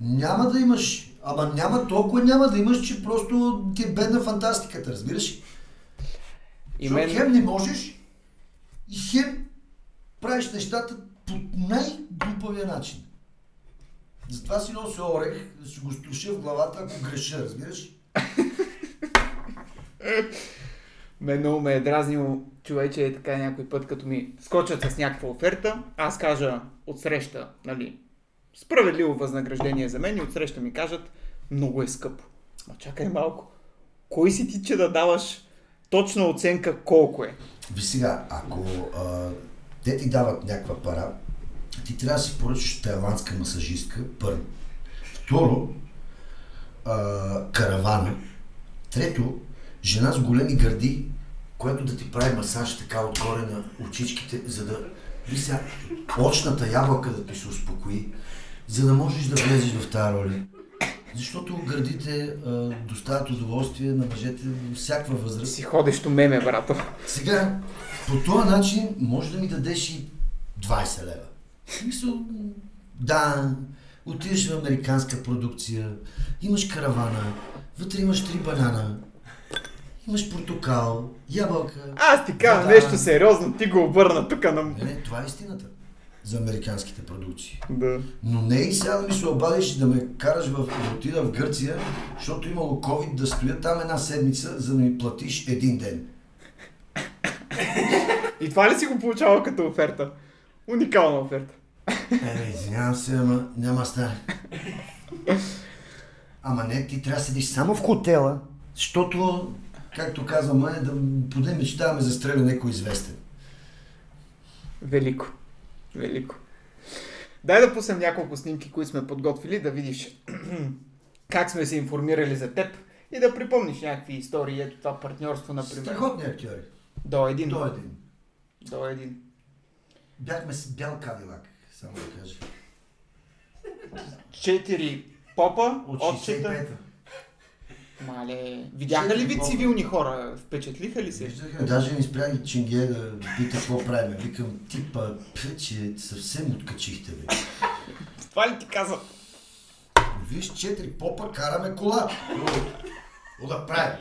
Няма да имаш. Ама няма толкова няма да имаш, че просто ти е бедна фантастиката, разбираш? И мен- хем не можеш и хем правиш нещата по най-глупавия начин. Затова си нося орех, да си го струша в главата, ако греша, разбираш? Ме много ме е дразнило, човече, е така някой път, като ми скочат с някаква оферта, аз кажа отсреща, нали, справедливо възнаграждение за мен и отсреща ми кажат, много е скъпо. Ма чакай малко. Кой си ти, че да даваш точна оценка колко е? Ви сега, ако а, те ти дават някаква пара, ти трябва да си поръчаш тайландска масажистка, първо. Второ, а, каравана. Трето, жена с големи гърди, която да ти прави масаж така отгоре на очичките, за да... Ви сега, очната ябълка да ти се успокои, за да можеш да влезеш в тази роля. Защото гърдите а, доставят удоволствие на мъжете в всякаква възраст. Си ходещо меме, брато. Сега, по този начин може да ми дадеш и 20 лева. В Смисъл, да, отиваш в американска продукция, имаш каравана, вътре имаш три банана, имаш портокал, ябълка. Аз ти казвам Да. нещо сериозно, ти го обърна тук на... Не, не, това е истината за американските продукции. Да. Но не и сега да ми се обадиш да ме караш в, да отида в Гърция, защото имало COVID да стоя там една седмица, за да ми платиш един ден. И това ли си го получавал като оферта? Уникална оферта. Е, извинявам се, ама няма стане. Ама не, ти трябва да седиш само в хотела, защото, както казва Маня, да поне мечтаваме за стреля някой известен. Велико. Велико. Дай да пуснем няколко снимки, които сме подготвили, да видиш (clears throat) как сме се информирали за теб и да припомниш някакви истории. Ето това партньорство, например. Страхотни актьори. До един. До един. До един. Бяхме с бял кадилак, само да кажа. Четири попа От от чета. 65-та. Мале, видяха ли ви цивилни хора? Впечатлиха ли се? Виждаха, даже ми спря и чинге да пита какво правим. Викам, типа, че съвсем откачихте, бе. Това ли ти каза? Виж, четири попа, караме кола. Какво да правим?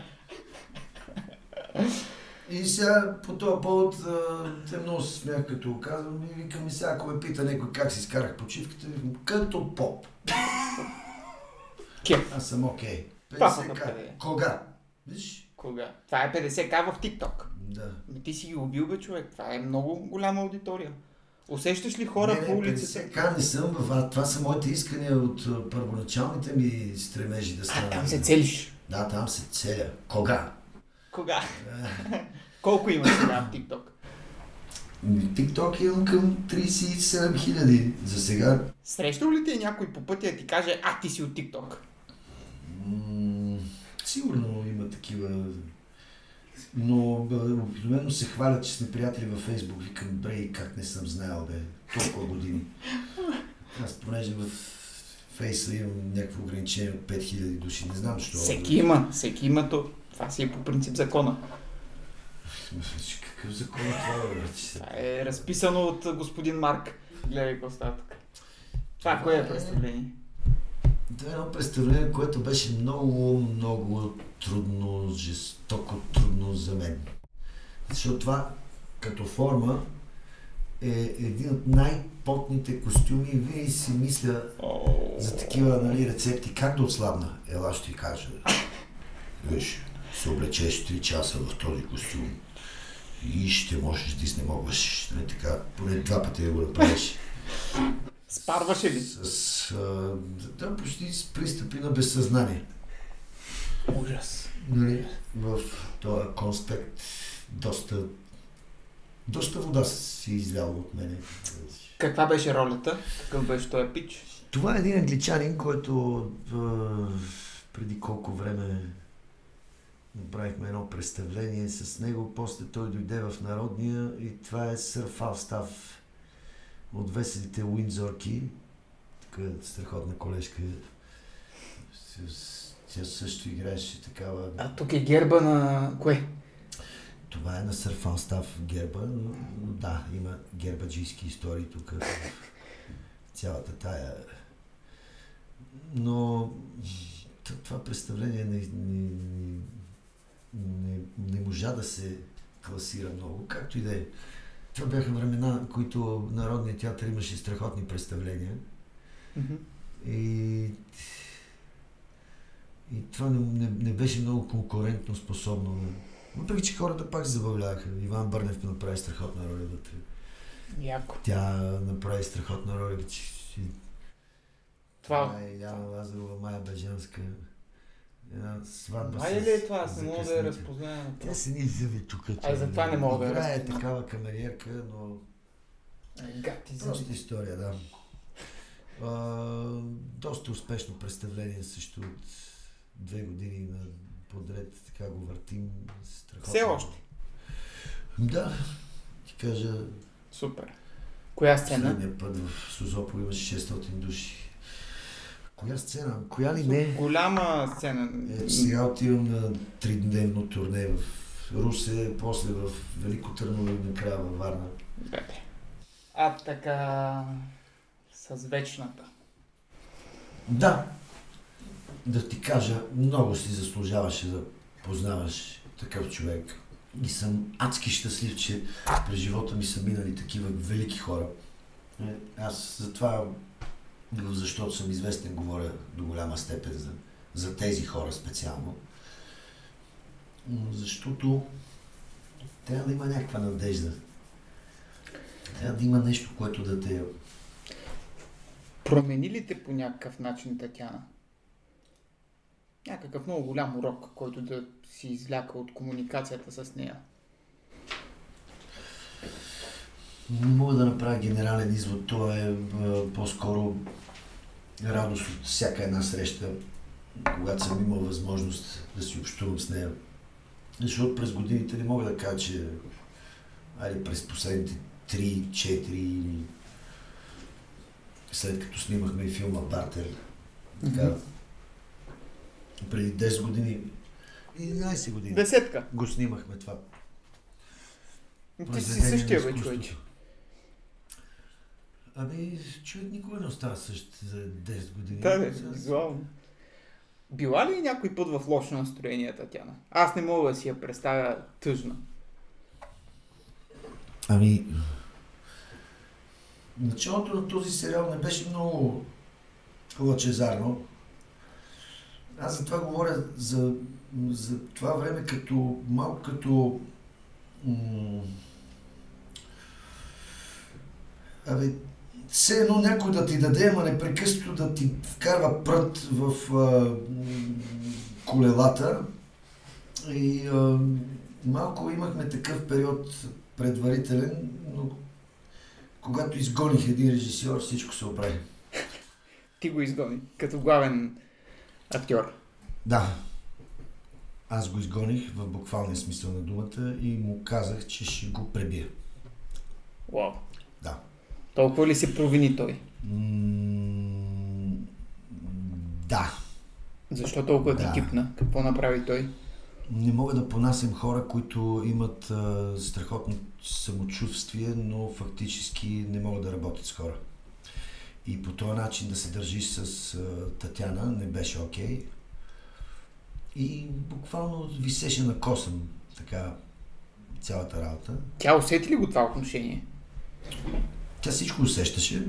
И сега по този повод те много се смях, като го казвам и викам и сега, ако ме пита някой как си изкарах почивката, викам, като поп. Кеф. Аз съм окей. Това 50 пък к. къде е? Кога? Виж? Кога? Това е 50к в TikTok. Да. Ами ти си ги убил, бе, човек. Това е много голяма аудитория. Усещаш ли хора не, по не, улицата? 50к не съм, бе, а това са моите искания от а, първоначалните ми стремежи да А, стана. там се целиш. Да, там се целя. Кога? Кога? (laughs) Колко има сега в TikTok? TikTok имам към 37 хиляди за сега. Срещал ли ти някой по пътя да ти каже, а ти си от TikTok? М, Сигурно има такива. Но обикновено се хвалят, че сме приятели във Фейсбук. Викам, брей, как не съм знаел, бе, толкова години. Аз понеже в Фейса имам някакво ограничение от 5000 души. Не знам защо. Всеки има, всеки има то. Това си е по принцип закона. Какъв закон е това, бе? Това е разписано от господин Марк. Гледай какво става тук. Това кое е представление? Е едно представление, което беше много, много трудно, жестоко трудно за мен. Защото това като форма е един от най-потните костюми и винаги си мисля за такива нали, рецепти. Как да отслабна? Ела ще ти кажа. Виж, се облечеш 3 часа в този костюм и ще можеш да изнемогваш. Нали, така, поне два пъти да го направиш. Спарваше ли? С, а, да, почти с пристъпи на безсъзнание. Ужас. Нали, в този конспект доста, доста вода си изляла от мене. Каква беше ролята? Какъв беше този пич? Това е един англичанин, който а, преди колко време направихме едно представление с него. После той дойде в Народния и това е сър Фалстав от веселите Уиндзорки. Така страхотна колежка. Тя също играеше такава... А тук е герба на кое? Това е на Сър Фалстав герба, но, да, има гербаджийски истории тук в цялата тая. Но това представление не, не, не, не можа да се класира много, както и да е. Това бяха времена, в които Народният театър имаше страхотни представления. Мгм. И, и това не, не, не беше много конкурентно способно. Въпреки, че хората пак се забавляваха. Иван Бърнев направи страхотна роля вътре. Яко. Тя направи страхотна роля, че Това. е Яна Лазарова, Майя Бежанска. Сватба с- ли е това? Аз не мога да я разпозная. Тя се ни зъби тук. Ай, затова не мога да я Играе разпозная. такава камериерка, но Гати за... Проста история, да. А, доста успешно представление също от две години на подред, така го въртим. Страхотно. Все още. Да, ти кажа, Супер. Коя сцена? следния път в Созопо имаше 600 души. Коя сцена? Коя ли не? Голяма сцена. Е, сега отивам на тридневно турне в Русе, после в Велико Търново и накрая във Варна. Бебе. А така... С вечната. Да. Да ти кажа, много си заслужаваше да познаваш такъв човек. И съм адски щастлив, че през живота ми са минали такива велики хора. Е, Аз затова, защото съм известен, говоря до голяма степен за, за тези хора специално. Защото трябва да има някаква надежда. Трябва да има нещо, което да те Промени ли те по някакъв начин, Татяна? Някакъв много голям урок, който да си извляка от комуникацията с нея. Не мога да направя генерален извод. То е а, по-скоро радост от всяка една среща, когато съм имал възможност да си общувам с нея. Защото през годините не мога да кажа, че айде през последните 3-4 или след като снимахме филма Бартер, така, Мгм. преди 10 години, 11 години Десетка. го снимахме това Ти си същия, бе, човече. Ами, човек никога не остава същ за 10 години. Да, бе, визуално. Била ли някой път в лошо настроение, Татяна? Аз не мога да си я представя тъжна. Ами, началото на този сериал не беше много лъчезарно. Аз за това говоря за, за това време като малко като м- Абе, все едно някой да ти даде, ама непрекъснато да ти вкарва прът в а, колелата. И а, малко имахме такъв период предварителен, но когато изгоних един режисьор, всичко се оправи. Ти го изгони, като главен актьор. Да. Аз го изгоних в буквалния смисъл на думата и му казах, че ще го пребия. Вау. Да. Толкова ли се провини той? М, Да. Защо толкова Да. ти кипна? Какво направи той? Не мога да понасям хора, които имат а, страхотно самочувствие, но фактически не могат да работят с хора. И по този начин да се държиш с а, Татяна не беше окей. И буквално висеше на косъм така цялата работа. Тя усети ли го това отношение? Тя всичко усещаше,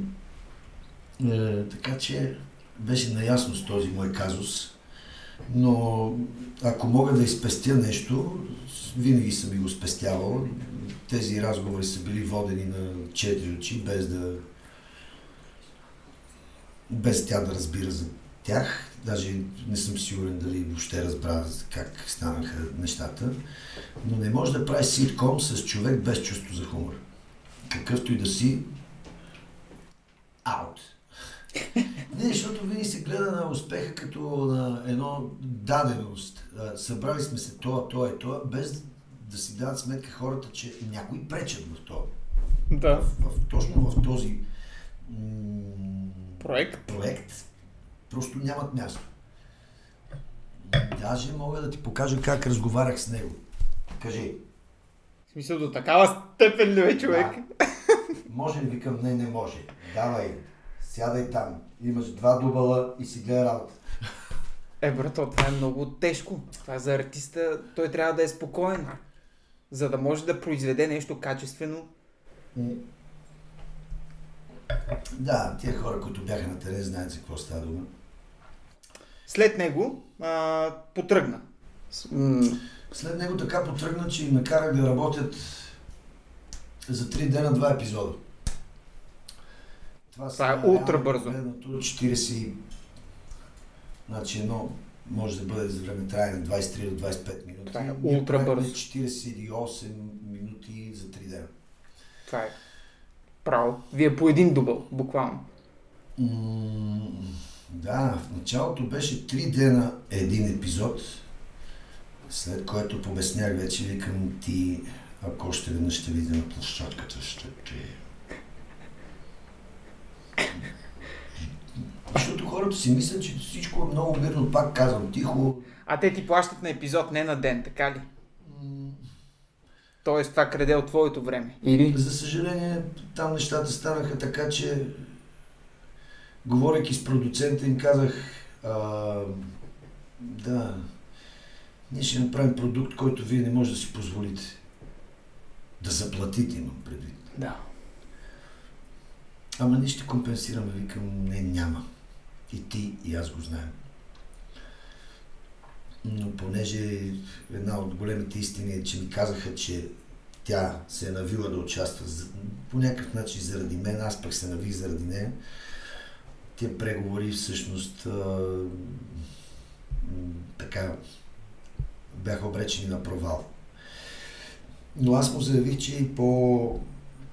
е, така че беше наясно с този мой казус. Но ако мога да изпестя нещо, винаги съм и го спестявал. Тези разговори са били водени на четири очи, без да без тя да разбира за тях. Даже не съм сигурен дали въобще разбра как станаха нещата. Но не може да прави ситком с човек без чувство за хумор. Какъвто и да си, аут. (laughs) Не, защото винаги се гледа на успеха като на едно даденост. Събрали сме се това, това и това, без да си дадат сметка хората, че някои пречат в това. Да. В, в, точно в този м- Проект. проект просто нямат място. Даже мога да ти покажа как разговарях с него. Кажи. В смисъл до такава степен ли е човек? Да. Може ли? Викам, не, не може. Давай, сядай там. Имаш два дубала и си гледай работа. Е, брато, това е много тежко. Това е за артиста. Той трябва да е спокоен. За да може да произведе нещо качествено. Да, тия хора, които бяха на терен, знаят за какво става дума. След него а, потръгна. След него така потръгна, че им накарах да работят за 3 дена два епизода. Това, Това е ултра бързо. погледнато 40... и- Значи едно може да бъде за време трае на 23 до 25 минути. Това е ултра бързо. 48 минути за 3 дена. Това е право. Вие по един дубъл, буквално. М, Да, в началото беше 3 дена един епизод, след което побеснях вече, викам ти, ако още веднъж ще видя на площадката, ще те... (laughs) Защото хората си мислят, че всичко е много мирно, пак казвам, тихо. А те ти плащат на епизод, не на ден, така ли? Тоест това краде от твоето време. Или? За съжаление, там нещата станаха така, че говорейки с продуцента им казах, а, да, ние ще направим продукт, който вие не може да си позволите. Да заплатите, имам предвид. Да. Ама ние ще компенсираме, викам, не, няма. И ти, и аз го знаем. Но понеже една от големите истини е, че ми казаха, че тя се е навила да участва по някакъв начин заради мен, аз пък се навих заради нея. Тия преговори всъщност а, така бяха обречени на провал. Но аз му заявих, че и по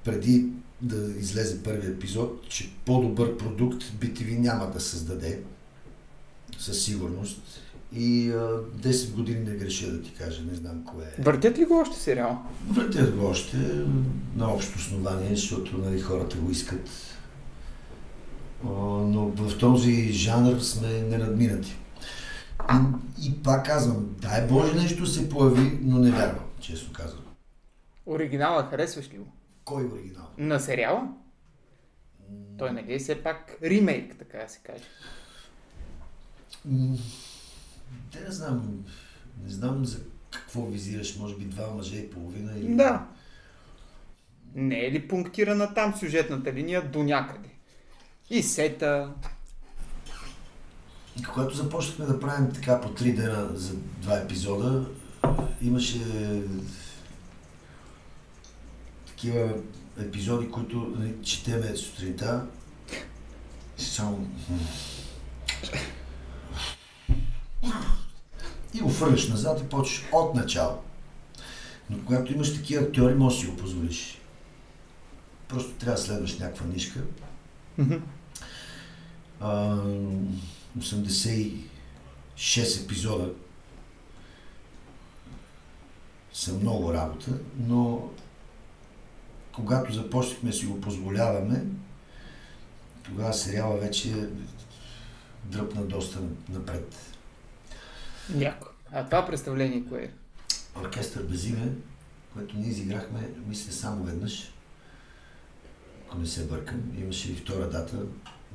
преди да излезе първи епизод, че по-добър продукт BTV няма да създаде със сигурност. И а, 10 години не греша да ти кажа, не знам кое е. Въртят ли го още сериал? Въртят го още на общо основание, защото нали, хората го искат. А, но в този жанр сме ненадминати. И, и пак казвам, дай Боже нещо се появи, но не вярвам, честно казвам. Оригинала харесваш ли го? Кой оригинал? На сериала? Той нали е все пак ремейк, така да се каже. М, Те не знам, не знам за какво визираш, може би два мъже и половина или... Да. Не е ли пунктирана там сюжетната линия до някъде? И сета. И когато започнахме да правим така по три дена за два епизода, имаше такива епизоди, които нали, четеме сутринта. Само... И го фърляш назад и почваш от начало. Но когато имаш такива актьори, можеш да си го позволиш. Просто трябва да следваш някаква нишка. Мгм. А, 86 епизода са много работа, но когато започнахме си го позволяваме, тогава сериала вече дръпна доста напред. Яко. А това представление кое е? Оркестър без име, което ние изиграхме, мисля, само веднъж, ако не се бъркам. Имаше и втора дата,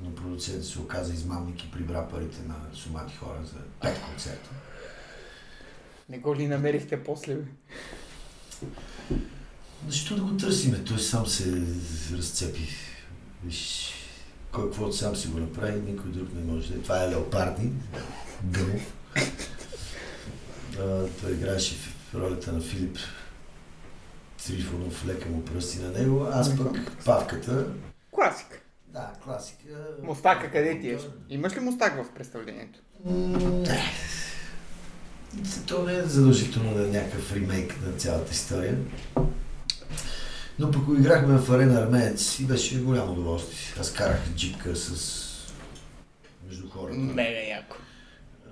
но продуцентът се оказа измамник и прибра парите на сумати хора за пет концерта. Не го ли намерихте после? Защо да го търсиме? Той сам се разцепи. Виж, кой каквото сам си го направи, никой друг не може. Това е Леопарди, Дъмов. А, той играеше в ролята на Филип Трифонов, лека му пръсти на него. Аз пък Павката. Класика. Да, класика. Мустака къде ти е? Имаш ли мустак в представлението? Не. То не е задължително да е някакъв ремейк на цялата история. Но пък играхме в арена Армеец и беше голямо удоволствие. Аз карах джипка с... между хората. Мега яко.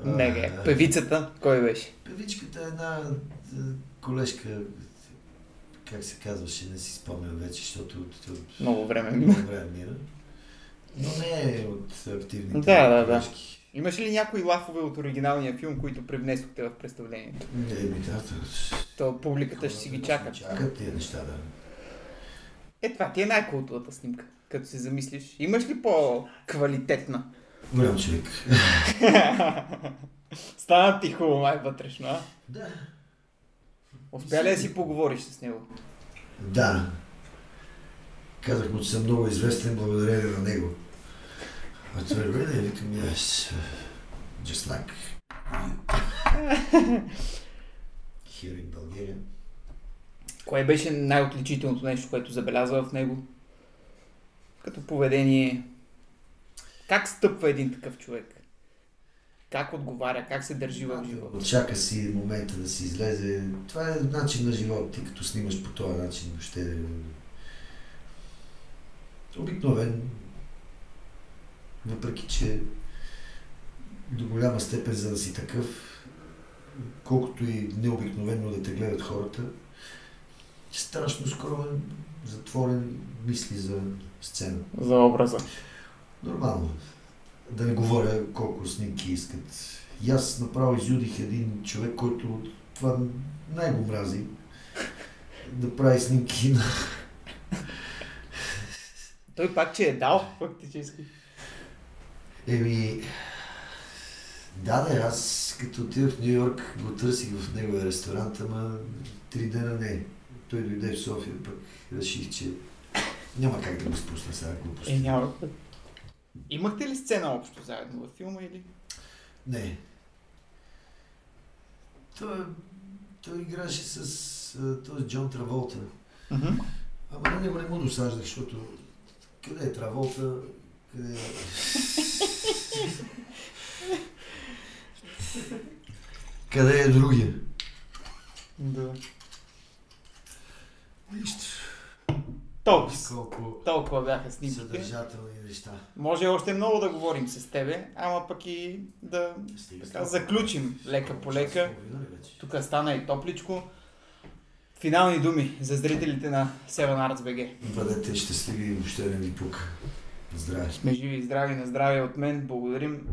Мега яко. Певицата, кой беше? Певичката е една е, колежка, как се казваше, не си спомням вече, защото от, от Много време много мина. време мина. Но не е от активните Да, да, да. колежки. Имаш ли някои лафове от оригиналния филм, които привнесохте в представлението? Не, ми да, То публиката ще си ги чака. Чакат тия неща, да. Е, това ти е най-култовата снимка, като се замислиш. Имаш ли по-квалитетна? Голям човек. (laughs) Стана ти хубаво май вътрешно, а? Да. Успя ли да си поговориш с него? Да. Казах му, че съм много известен благодарение на него. А той really, викам, yes, just like (laughs) here in Bulgaria. Кое беше най-отличителното нещо, което забелязва в него? Като поведение. Как стъпва един такъв човек? Как отговаря? Как се държи в живота? Чака си момента да си излезе. Това е начин на живот. Ти като снимаш по този начин, въобще обикновен. Въпреки, че до голяма степен, за да си такъв, колкото и необикновено да те гледат хората, страшно скромен, затворен, мисли за сцена. За образа. Нормално. Да не говоря колко снимки искат. И аз направо изюдих един човек, който това най-го мрази. Да прави снимки на... Той пак, че е дал, фактически. Еми... Да, да, аз като отидох в Нью Йорк, го търсих в неговия ресторант, ама три дена не. Той дойде в София, пък реших, че няма как да го спусна сега глупости. Е, няма. Имахте ли сцена общо заедно във филма или? Не. Той, той играше с този Джон Траволта. Mm-hmm. Ама на него не му досаждах, защото къде е Траволта, къде е... (laughs) къде е другия? Да. Нищо. Толкова. Толкова бяха снимките. съдържателни неща. Може още много да говорим с тебе, ама пък и да така, заключим лека по лека. Тук стана и топличко. Финални думи за зрителите на Seven Arts BG. Бъдете щастливи и въобще не ви пука. Здраве. Сме живи и здрави на здраве от мен. Благодарим